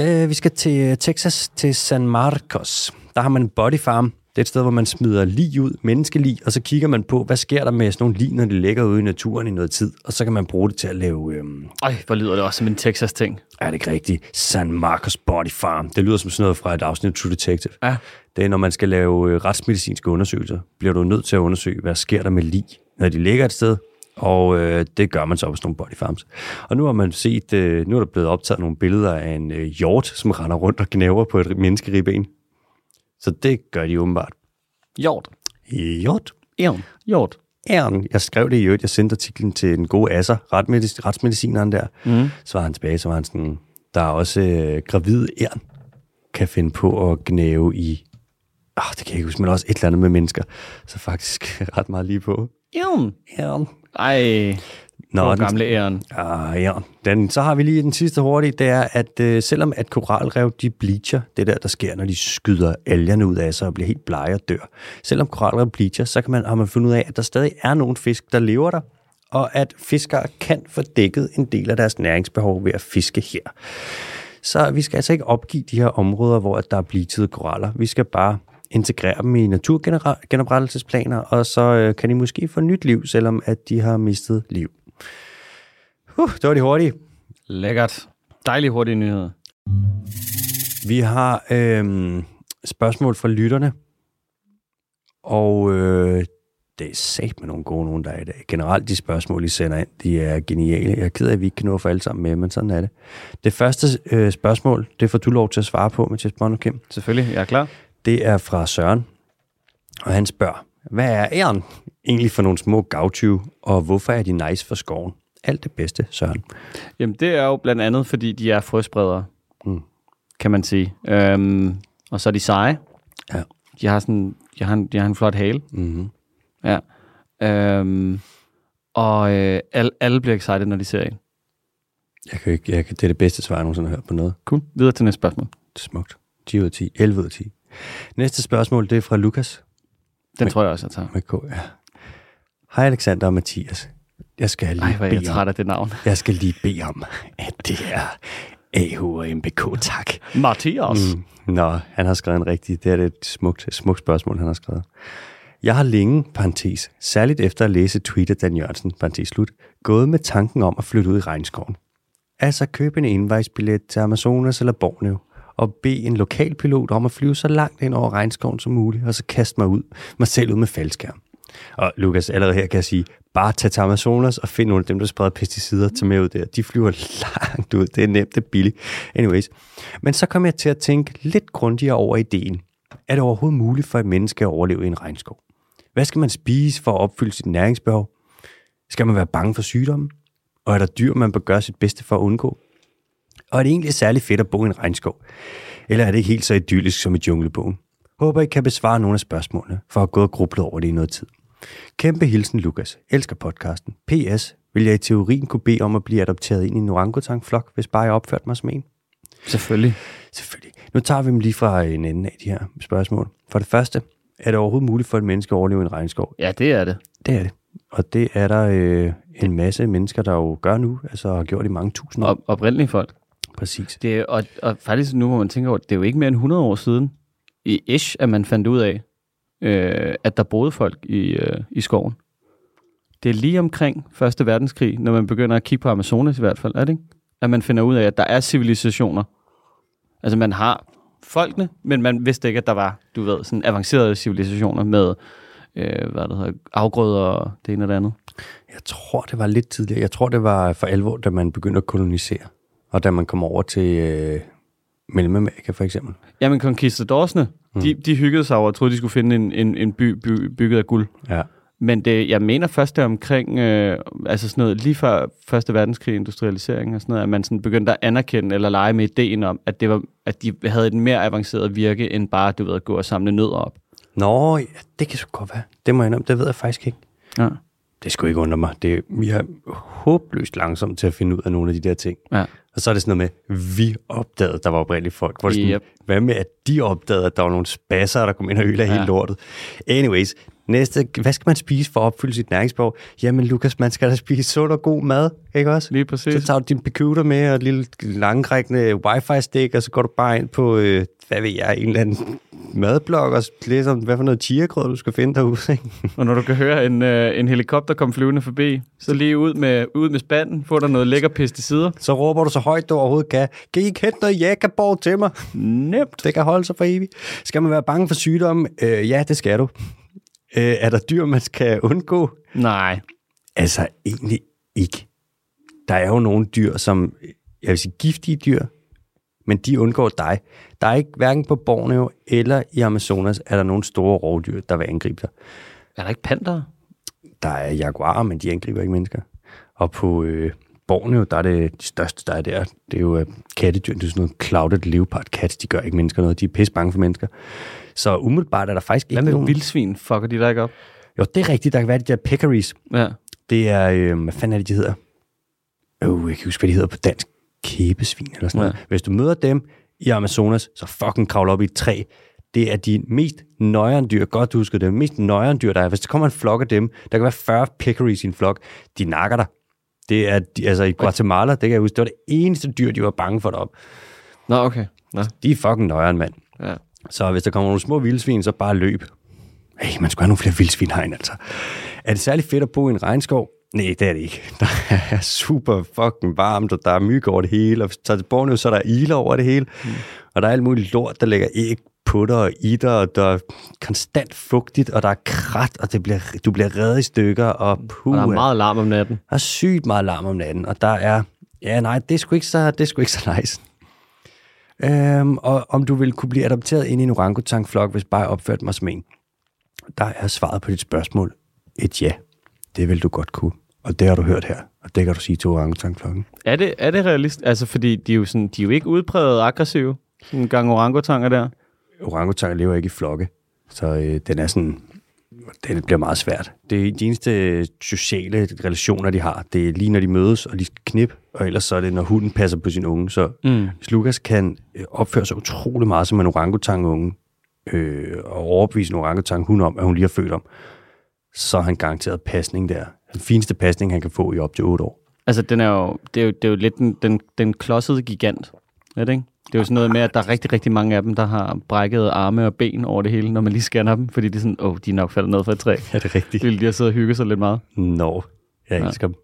Øh, vi skal til Texas, til San Marcos. Der har man en body farm. Det er et sted, hvor man smider lig ud, menneskelig, og så kigger man på, hvad sker der med sådan nogle lig, når de ligger ude i naturen i noget tid, og så kan man bruge det til at lave... Øhm, Ej, hvor lyder det også som en Texas-ting. er det ikke rigtigt? San Marcos Body Farm. Det lyder som sådan noget fra et afsnit af True Detective. Ja. Det er, når man skal lave øh, retsmedicinske undersøgelser, bliver du nødt til at undersøge, hvad sker der med lig, når de ligger et sted, og øh, det gør man så på sådan nogle body farms. Og nu har man set, øh, nu er der blevet optaget nogle billeder af en øh, hjort, som render rundt og knæver på et menneskeribben. Så det gør de åbenbart. Hjort. Hjort. Ern. Hjort. Ærn. Jeg skrev det i øvrigt. Jeg sendte artiklen til den gode Asser, retmedic- retsmedicineren der. Mm. Så var han tilbage, så var han sådan, der er også øh, gravid ærn, kan finde på at gnæve i, oh, det kan jeg ikke huske, men også et eller andet med mennesker. Så faktisk ret meget lige på. Ern. Ærn. Ej, Nå, den- gamle æren. Ah, ja. Den, så har vi lige den sidste hurtige, det er, at øh, selvom at koralrev, de bleacher, det der, der sker, når de skyder algerne ud af sig og bliver helt blege og dør. Selvom koralrev bleacher, så kan man, har man fundet ud af, at der stadig er nogle fisk, der lever der, og at fiskere kan få dækket en del af deres næringsbehov ved at fiske her. Så vi skal altså ikke opgive de her områder, hvor der er blitzede koraller. Vi skal bare integrere dem i naturgenoprettelsesplaner, og så øh, kan de måske få nyt liv, selvom at de har mistet liv. Uh, det var de hurtige. Lækkert. Dejlig hurtige nyheder. Vi har øh, spørgsmål fra lytterne, og øh, det er sat med nogle gode nogen, der er i dag. Generelt de spørgsmål, I sender ind, de er geniale. Jeg er ked af, at vi ikke kan nå at få alle sammen med, men sådan er det. Det første øh, spørgsmål, det får du lov til at svare på, Mathias Bono Kim. Selvfølgelig, jeg er klar. Det er fra Søren, og han spørger, hvad er æren egentlig for nogle små gavtyve, og hvorfor er de nice for skoven? Alt det bedste, Søren. Jamen, det er jo blandt andet, fordi de er frøspredere, mm. kan man sige. Øhm, og så er de seje. Ja. De har, sådan, de har, en, de har en flot hale. Mm-hmm. Ja. Øhm, og øh, alle, alle bliver excited, når de ser en. Jeg kan ikke, jeg kan, det er det bedste svar, jeg nogensinde har hørt på noget. Cool. Videre til næste spørgsmål. Smukt. 10 ud af 10. 11 ud af 10. Næste spørgsmål, det er fra Lukas. Den tror jeg også, jeg tager. Med K, ja. Hej Alexander og Mathias. Jeg skal lige Ej, hvor er jeg bede træt af det navn. jeg skal lige bede om, at det er AH og MBK, tak. Mathias. Mm. Nå, han har skrevet en rigtig, det er et smukt, smukt spørgsmål, han har skrevet. Jeg har længe, parentes, særligt efter at læse tweetet Dan Jørgensen, parentes slut, gået med tanken om at flytte ud i regnskoven. Altså købe en indvejsbillet til Amazonas eller Borneo, og bede en lokal pilot om at flyve så langt ind over regnskoven som muligt, og så kaste mig ud, mig selv ud med faldskærm. Og Lukas, allerede her kan jeg sige, bare tag til Amazonas og find nogle af dem, der spreder pesticider til med ud der. De flyver langt ud. Det er nemt, det er billigt. Anyways. Men så kom jeg til at tænke lidt grundigere over ideen. Er det overhovedet muligt for et menneske at overleve i en regnskov? Hvad skal man spise for at opfylde sit næringsbehov? Skal man være bange for sygdommen? Og er der dyr, man bør gøre sit bedste for at undgå? Og er det egentlig særlig fedt at bo i en regnskov? Eller er det ikke helt så idyllisk som i junglebogen? Håber, I kan besvare nogle af spørgsmålene, for at gå og gruble over det i noget tid. Kæmpe hilsen, Lukas. Elsker podcasten. P.S. Vil jeg i teorien kunne bede om at blive adopteret ind i en orangutang-flok, hvis bare jeg opførte mig som en? Selvfølgelig. Selvfølgelig. Nu tager vi dem lige fra en ende af de her spørgsmål. For det første, er det overhovedet muligt for et menneske at overleve i en regnskov? Ja, det er det. Det er det. Og det er der øh, en masse mennesker, der jo gør nu, altså har gjort i mange tusind år. Op, oprindelige folk. Præcis. Det og, og faktisk nu, hvor man tænker over det, det er jo ikke mere end 100 år siden, i Ish, at man fandt ud af, øh, at der boede folk i, øh, i skoven. Det er lige omkring Første Verdenskrig, når man begynder at kigge på Amazonas i hvert fald, er det ikke? At man finder ud af, at der er civilisationer. Altså man har folkene, men man vidste ikke, at der var, du ved, sådan avancerede civilisationer med, øh, hvad det hedder, afgrøder og det ene og det andet. Jeg tror, det var lidt tidligere. Jeg tror, det var for alvor, da man begyndte at kolonisere. Og da man kom over til øh, Mellemamerika for eksempel. Jamen, conquistadorsene, mm. de, de hyggede sig over og troede, de skulle finde en, en, en by, by bygget af guld. Ja. Men det, jeg mener først det omkring, øh, altså sådan noget, lige før Første Verdenskrig, industrialisering og sådan noget, at man sådan begyndte at anerkende eller lege med ideen om, at, det var, at de havde et mere avanceret virke, end bare, du ved, at gå og samle nødder op. Nå, ja, det kan sgu godt være. Det må jeg indrømme, det ved jeg faktisk ikke. Ja. Det skulle ikke undre mig. Det, vi er håbløst langsomt til at finde ud af nogle af de der ting. Ja. Og så er det sådan noget med, vi opdagede, der var oprindeligt folk. Hvor det sådan, Yep. Hvad med, at de opdagede, at der var nogle spasser, der kom ind og ødelagde. Ja. hele lortet? Anyways, næste, hvad skal man spise for at opfylde sit næringsbehov? Jamen Lukas, man skal da spise sund og god mad, ikke også? Lige præcis. Så tager du din computer med og et lille langrækkende wifi-stik, og så går du bare ind på, øh, hvad ved jeg, en eller anden madblog, og læser om, hvad for noget chiagrød, du skal finde derude. Ikke? Og når du kan høre en, øh, en helikopter komme flyvende forbi, så lige ud med, ud med spanden, få der noget lækker pesticider. Så råber du så højt, du overhovedet kan. Kan I ikke hente noget jækkerborg til mig? Nemt. Det kan holde sig for evigt. Skal man være bange for sygdomme? Øh, ja, det skal du. Øh, er der dyr, man skal undgå? Nej. Altså, egentlig ikke. Der er jo nogle dyr, som, jeg vil sige giftige dyr, men de undgår dig. Der er ikke, hverken på Borneo eller i Amazonas, er der nogle store rovdyr, der vil angribe dig. Er der ikke panter? Der er jaguarer, men de angriber ikke mennesker. Og på øh, Borneo, der er det de største, der er der. Det er jo øh, kattedyr, det er sådan noget clouded leopard cats, de gør ikke mennesker noget. De er pisse bange for mennesker. Så umiddelbart er der faktisk Hvad ikke med nogen... vildsvin? Fucker de der ikke op? Jo, det er rigtigt. Der kan være de der peccaries. Ja. Det er, øh, hvad fanden er det, de hedder? Øh, jeg kan ikke huske, hvad de hedder på dansk. Kæbesvin eller sådan Ja. noget. Hvis du møder dem i Amazonas, så fucking kravl op i et træ. Det er de mest nøjeren dyr, godt du husker det, mest nøjeren dyr, der er. Hvis der kommer en flok af dem, der kan være 40 peccaries i en flok, de nakker dig. Det er, altså i Guatemala, det kan jeg huske, det var det eneste dyr, de var bange for deroppe. Nå, okay. Nå. De er fucking nøjeren, mand. Ja. Så hvis der kommer nogle små vildsvin, så bare løb. Hey, man skulle have nogle flere vildsvin herind, altså. Er det særlig fedt at bo i en regnskov? Nej, det er det ikke. Der er super fucking varmt, og der er myg over det hele. Og tager til Borneo, så er der iler over det hele. Mm. Og der er alt muligt lort, der lægger æg på dig og i dig, og der er konstant fugtigt, og der er krat, og det bliver, du bliver reddet i stykker, og puh. Og der er meget larm om natten. Der er sygt meget larm om natten, og der er... Ja, nej, det er sgu ikke så, det er sgu ikke så nice. Øhm, og om du vil kunne blive adopteret ind i en orangutang-flok, hvis bare jeg opførte mig som en. Der er svaret på dit spørgsmål et ja. Det vil du godt kunne. Og det har du hørt her, og det kan du sige til orangutang-flokken. Er det, er det realist? Altså, fordi de er jo, sådan, de er jo ikke udpræget aggressive, sådan en gang orangutanger der. Orangutanger lever ikke i flokke, så øh, den er sådan... Det bliver meget svært. Det er de eneste sociale relationer, de har. Det er lige når de mødes, og de skal knip, og ellers så er det, når hunden passer på sin unge. Så Mm. hvis Lukas kan øh, opføre sig utrolig meget som en orangutang-unge, øh, og overbevise en orangutang hun om, at hun lige har født om, så er han garanteret pasning der. Den fineste pasning, han kan få i op til 8 år. Altså, den er jo, det, er jo, det er jo lidt den, den, den klodsede gigant. Er det ikke? Det er jo sådan noget med, at der er rigtig, rigtig mange af dem, der har brækket arme og ben over det hele, når man lige scanner dem, fordi de er sådan, åh, oh, de er nok faldet ned fra et træ. Er det rigtigt? Det vil de har siddet og hygget sig lidt meget. Nå, jeg Ja. elsker dem.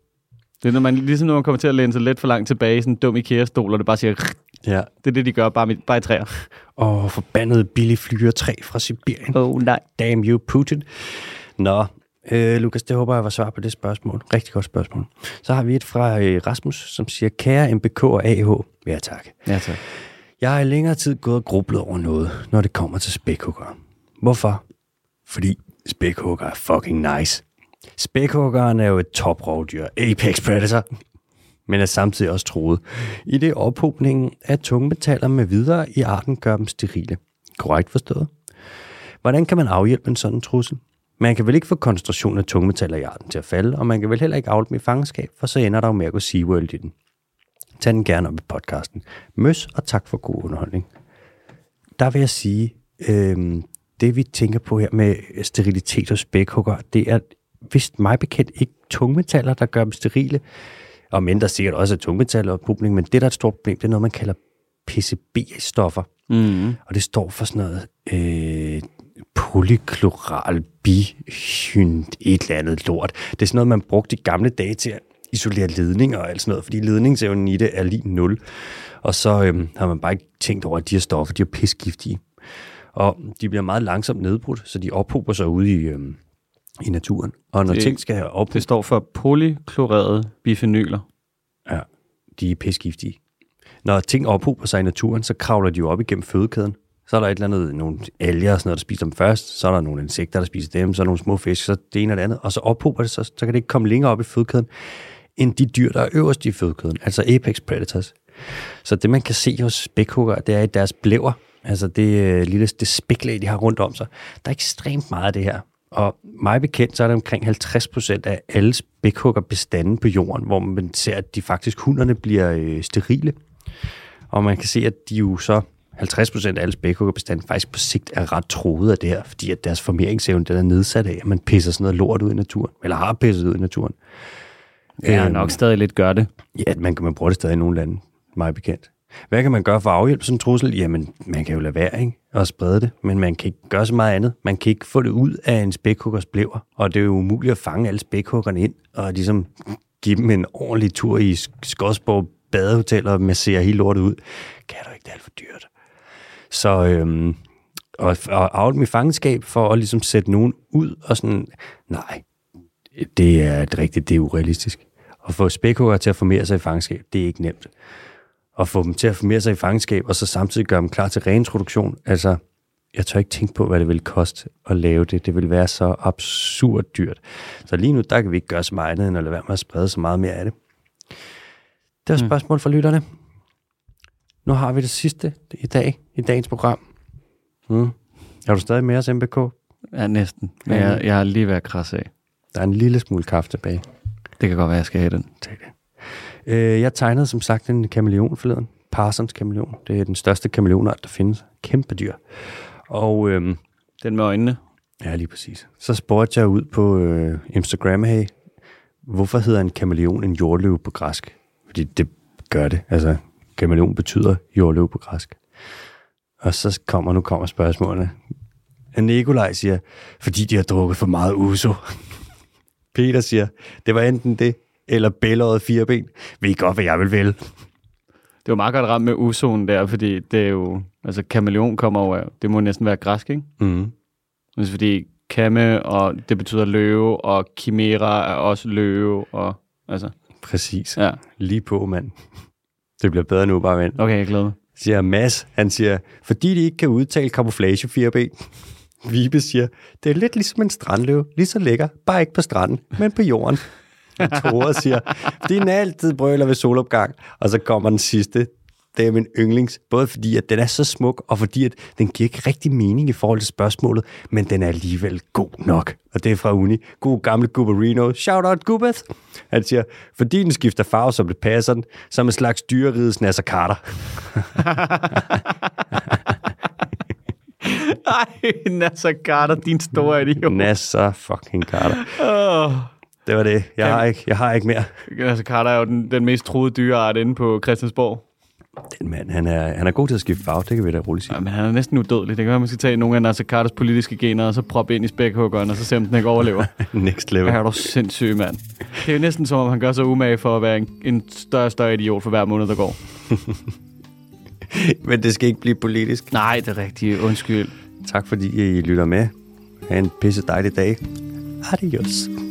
Det er, når man, ligesom når man kommer til at læne sig lidt for langt tilbage i sådan en dum IKEA-stol, og det bare siger, Ja. det er det, de gør, bare, med, bare i træer. Og forbandet billig flyretræ fra Sibirien. Åh, oh, nej. Damn you, Putin. Nå, øh, Lukas, det håber jeg var svar på det spørgsmål. Rigtig godt spørgsmål. Så har vi et fra øh, Rasmus, som siger, kære MBK og AH. Ja, tak. Ja, tak. Jeg har i længere tid gået og grublet over noget, når det kommer til spækhugger. Hvorfor? Fordi spækhugger er fucking nice. Spækhuggeren er jo et toprovdyr, apex predator, men er samtidig også troet. I det ophobningen af tungmetaller med videre i arten gør dem sterile. Korrekt forstået? Hvordan kan man afhjælpe en sådan trussel? Man kan vel ikke få koncentrationen af tungmetaller i arten til at falde, og man kan vel heller ikke afle dem i fangenskab, for så ender der jo med at gå SeaWorld i den. Tag den gerne op i podcasten. Møs, og tak for god underholdning. Der vil jeg sige, øh, det vi tænker på her med sterilitet og spækhugger, det er vist mig bekendt ikke tungmetaller, der gør dem sterile. Og men der sikkert også er tungmetaller og publik, men det, der er et stort problem, det er noget, man kalder PCB-stoffer. Mm. Og det står for sådan noget øh, polykloral bihynt et eller andet lort. Det er sådan noget, man brugte i gamle dage til at isolere ledninger og alt sådan noget, fordi ledningsevnen i det er lige 0. Og så øh, har man bare ikke tænkt over, at de her stoffer, de er pisgiftige. Og de bliver meget langsomt nedbrudt, så de ophober sig ude i, øh, i naturen. Og når Det- ting skal have op, Det står for polyklorerede bifenyler. Ja, de er pisgiftige. Når ting ophober sig i naturen, så kravler de jo op igennem fødekæden. Så er der et eller andet, nogle alger og sådan noget, der spiser dem først. Så er der nogle insekter, der spiser dem. Så er der nogle små fisk, så det ene og det andet. Og så ophober det sig, så kan det ikke komme længere op i fødekæden, end de dyr, der er øverst i fødekæden. Altså apex predators. Så det, man kan se hos spækhugger, det er i deres blæver. Altså det øh, lille det spæklag, de har rundt om sig. Der er ekstremt meget af det her. Og mig bekendt, så er det omkring 50 procent af alle spækhuggerbestanden på jorden, hvor man ser, at de faktisk hunderne bliver øh, sterile. Og man kan se, at de jo så 50 procent af alle spækhuggerbestanden faktisk på sigt er ret troet af det her, fordi at deres formeringsevne den er nedsat af, at man pisser sådan noget lort ud i naturen, eller har pisset ud i naturen. Ja, Øhm, nok stadig lidt gør det. Ja, man kan man bruge det stadig i nogle lande, meget bekendt. Hvad kan man gøre for at afhjælpe sådan en trussel? Jamen, man kan jo lade være, ikke? Og sprede det, men man kan ikke gøre så meget andet. Man kan ikke få det ud af en spækhuggers blæver, og det er jo umuligt at fange alle spækhuggerne ind, og ligesom give dem en ordentlig tur i Skodsborg badehotel og massere hele lortet ud. Kan du ikke, det er alt for dyrt. Så øhm, og, og afhjælpe i fangenskab for at ligesom sætte nogen ud og sådan, nej, det er rigtigt, det er urealistisk. At få spækhugger til at formere sig i fangenskab, det er ikke nemt. At få dem til at formere sig i fangenskab, og så samtidig gøre dem klar til reintroduktion, altså, jeg tør ikke tænke på, hvad det vil koste at lave det. Det vil være så absurd dyrt. Så lige nu, der kan vi ikke gøre så meget andet, end at lade være med at sprede så meget mere af det. Det var spørgsmål fra lytterne. Nu har vi det sidste i dag, i dagens program. Mm. Er du stadig med os, MBK? Ja, næsten. Men jeg, jeg har lige været kras af. Der er en lille smule kaffe tilbage. Det kan godt være, jeg skal have den. Tag det. Øh, jeg tegnede som sagt en kameleon forleden. Parsons kameleon. Det er den største kameleonart, der findes. Kæmpe dyr. Og øhm, Den med øjnene. ja, lige præcis. Så spurgte jeg ud på øh, Instagram, hey, hvorfor hedder en kameleon en jordløve på græsk? Fordi det gør det. Altså, kameleon betyder jordløv på græsk. Og så kommer, nu kommer spørgsmålene. Nikolaj siger, fordi de har drukket for meget uso. Peter siger, det var enten det, eller bælåret fire ben. Ved I godt, hvad jeg vil vælge? Det var meget godt ramt med usonen der, fordi det er jo... Altså, kameleon kommer over... Det må næsten være græsk, ikke? Mm. Altså, fordi kame, og det betyder løve, og kimera er også løve, og... Altså, Præcis. ja. Lige på, mand. Det bliver bedre nu, bare vent. Okay, jeg glæder mig. Siger Mads, han siger, fordi de ikke kan udtale camouflage fire ben. Vibe siger, det er lidt ligesom en strandløve, lige så lækker, bare ikke på stranden, men på jorden. Tore siger, din altid brøler ved solopgang, og så kommer den sidste, det er min yndlings, både fordi, at den er så smuk, og fordi, at den giver ikke rigtig mening i forhold til spørgsmålet, men den er alligevel god nok. Og det er fra Uni. God gamle Guberino. Shout out Gubbeth. Han siger, fordi den skifter farve, som det passer den, som en slags dyrerides Nasser Carter. Ej, Nasser Carter, din store idiot. Nasser fucking Carter. Oh. Det var det. Jeg har ikke, jeg har ikke mere. Nasser Carter er jo den, den mest troede dyreart inde på Christiansborg. Den mand, han er, han er god til at skifte farve, det kan vi da roligt sige. Ja, men han er næsten udødelig. Det kan være, man skal tage nogle af Nasser Carters politiske gener, og så proppe ind i spækhuggeren, og så se, om den ikke overlever. Next level. er du sindssyg, mand. Det er jo næsten som om, han gør sig umage for at være en, en større og større idiot for hver måned, der går. Men det skal ikke blive politisk. Nej, det er rigtigt. Undskyld. Tak fordi I lytter med. Ha' en pisse dejlig dag. Adios.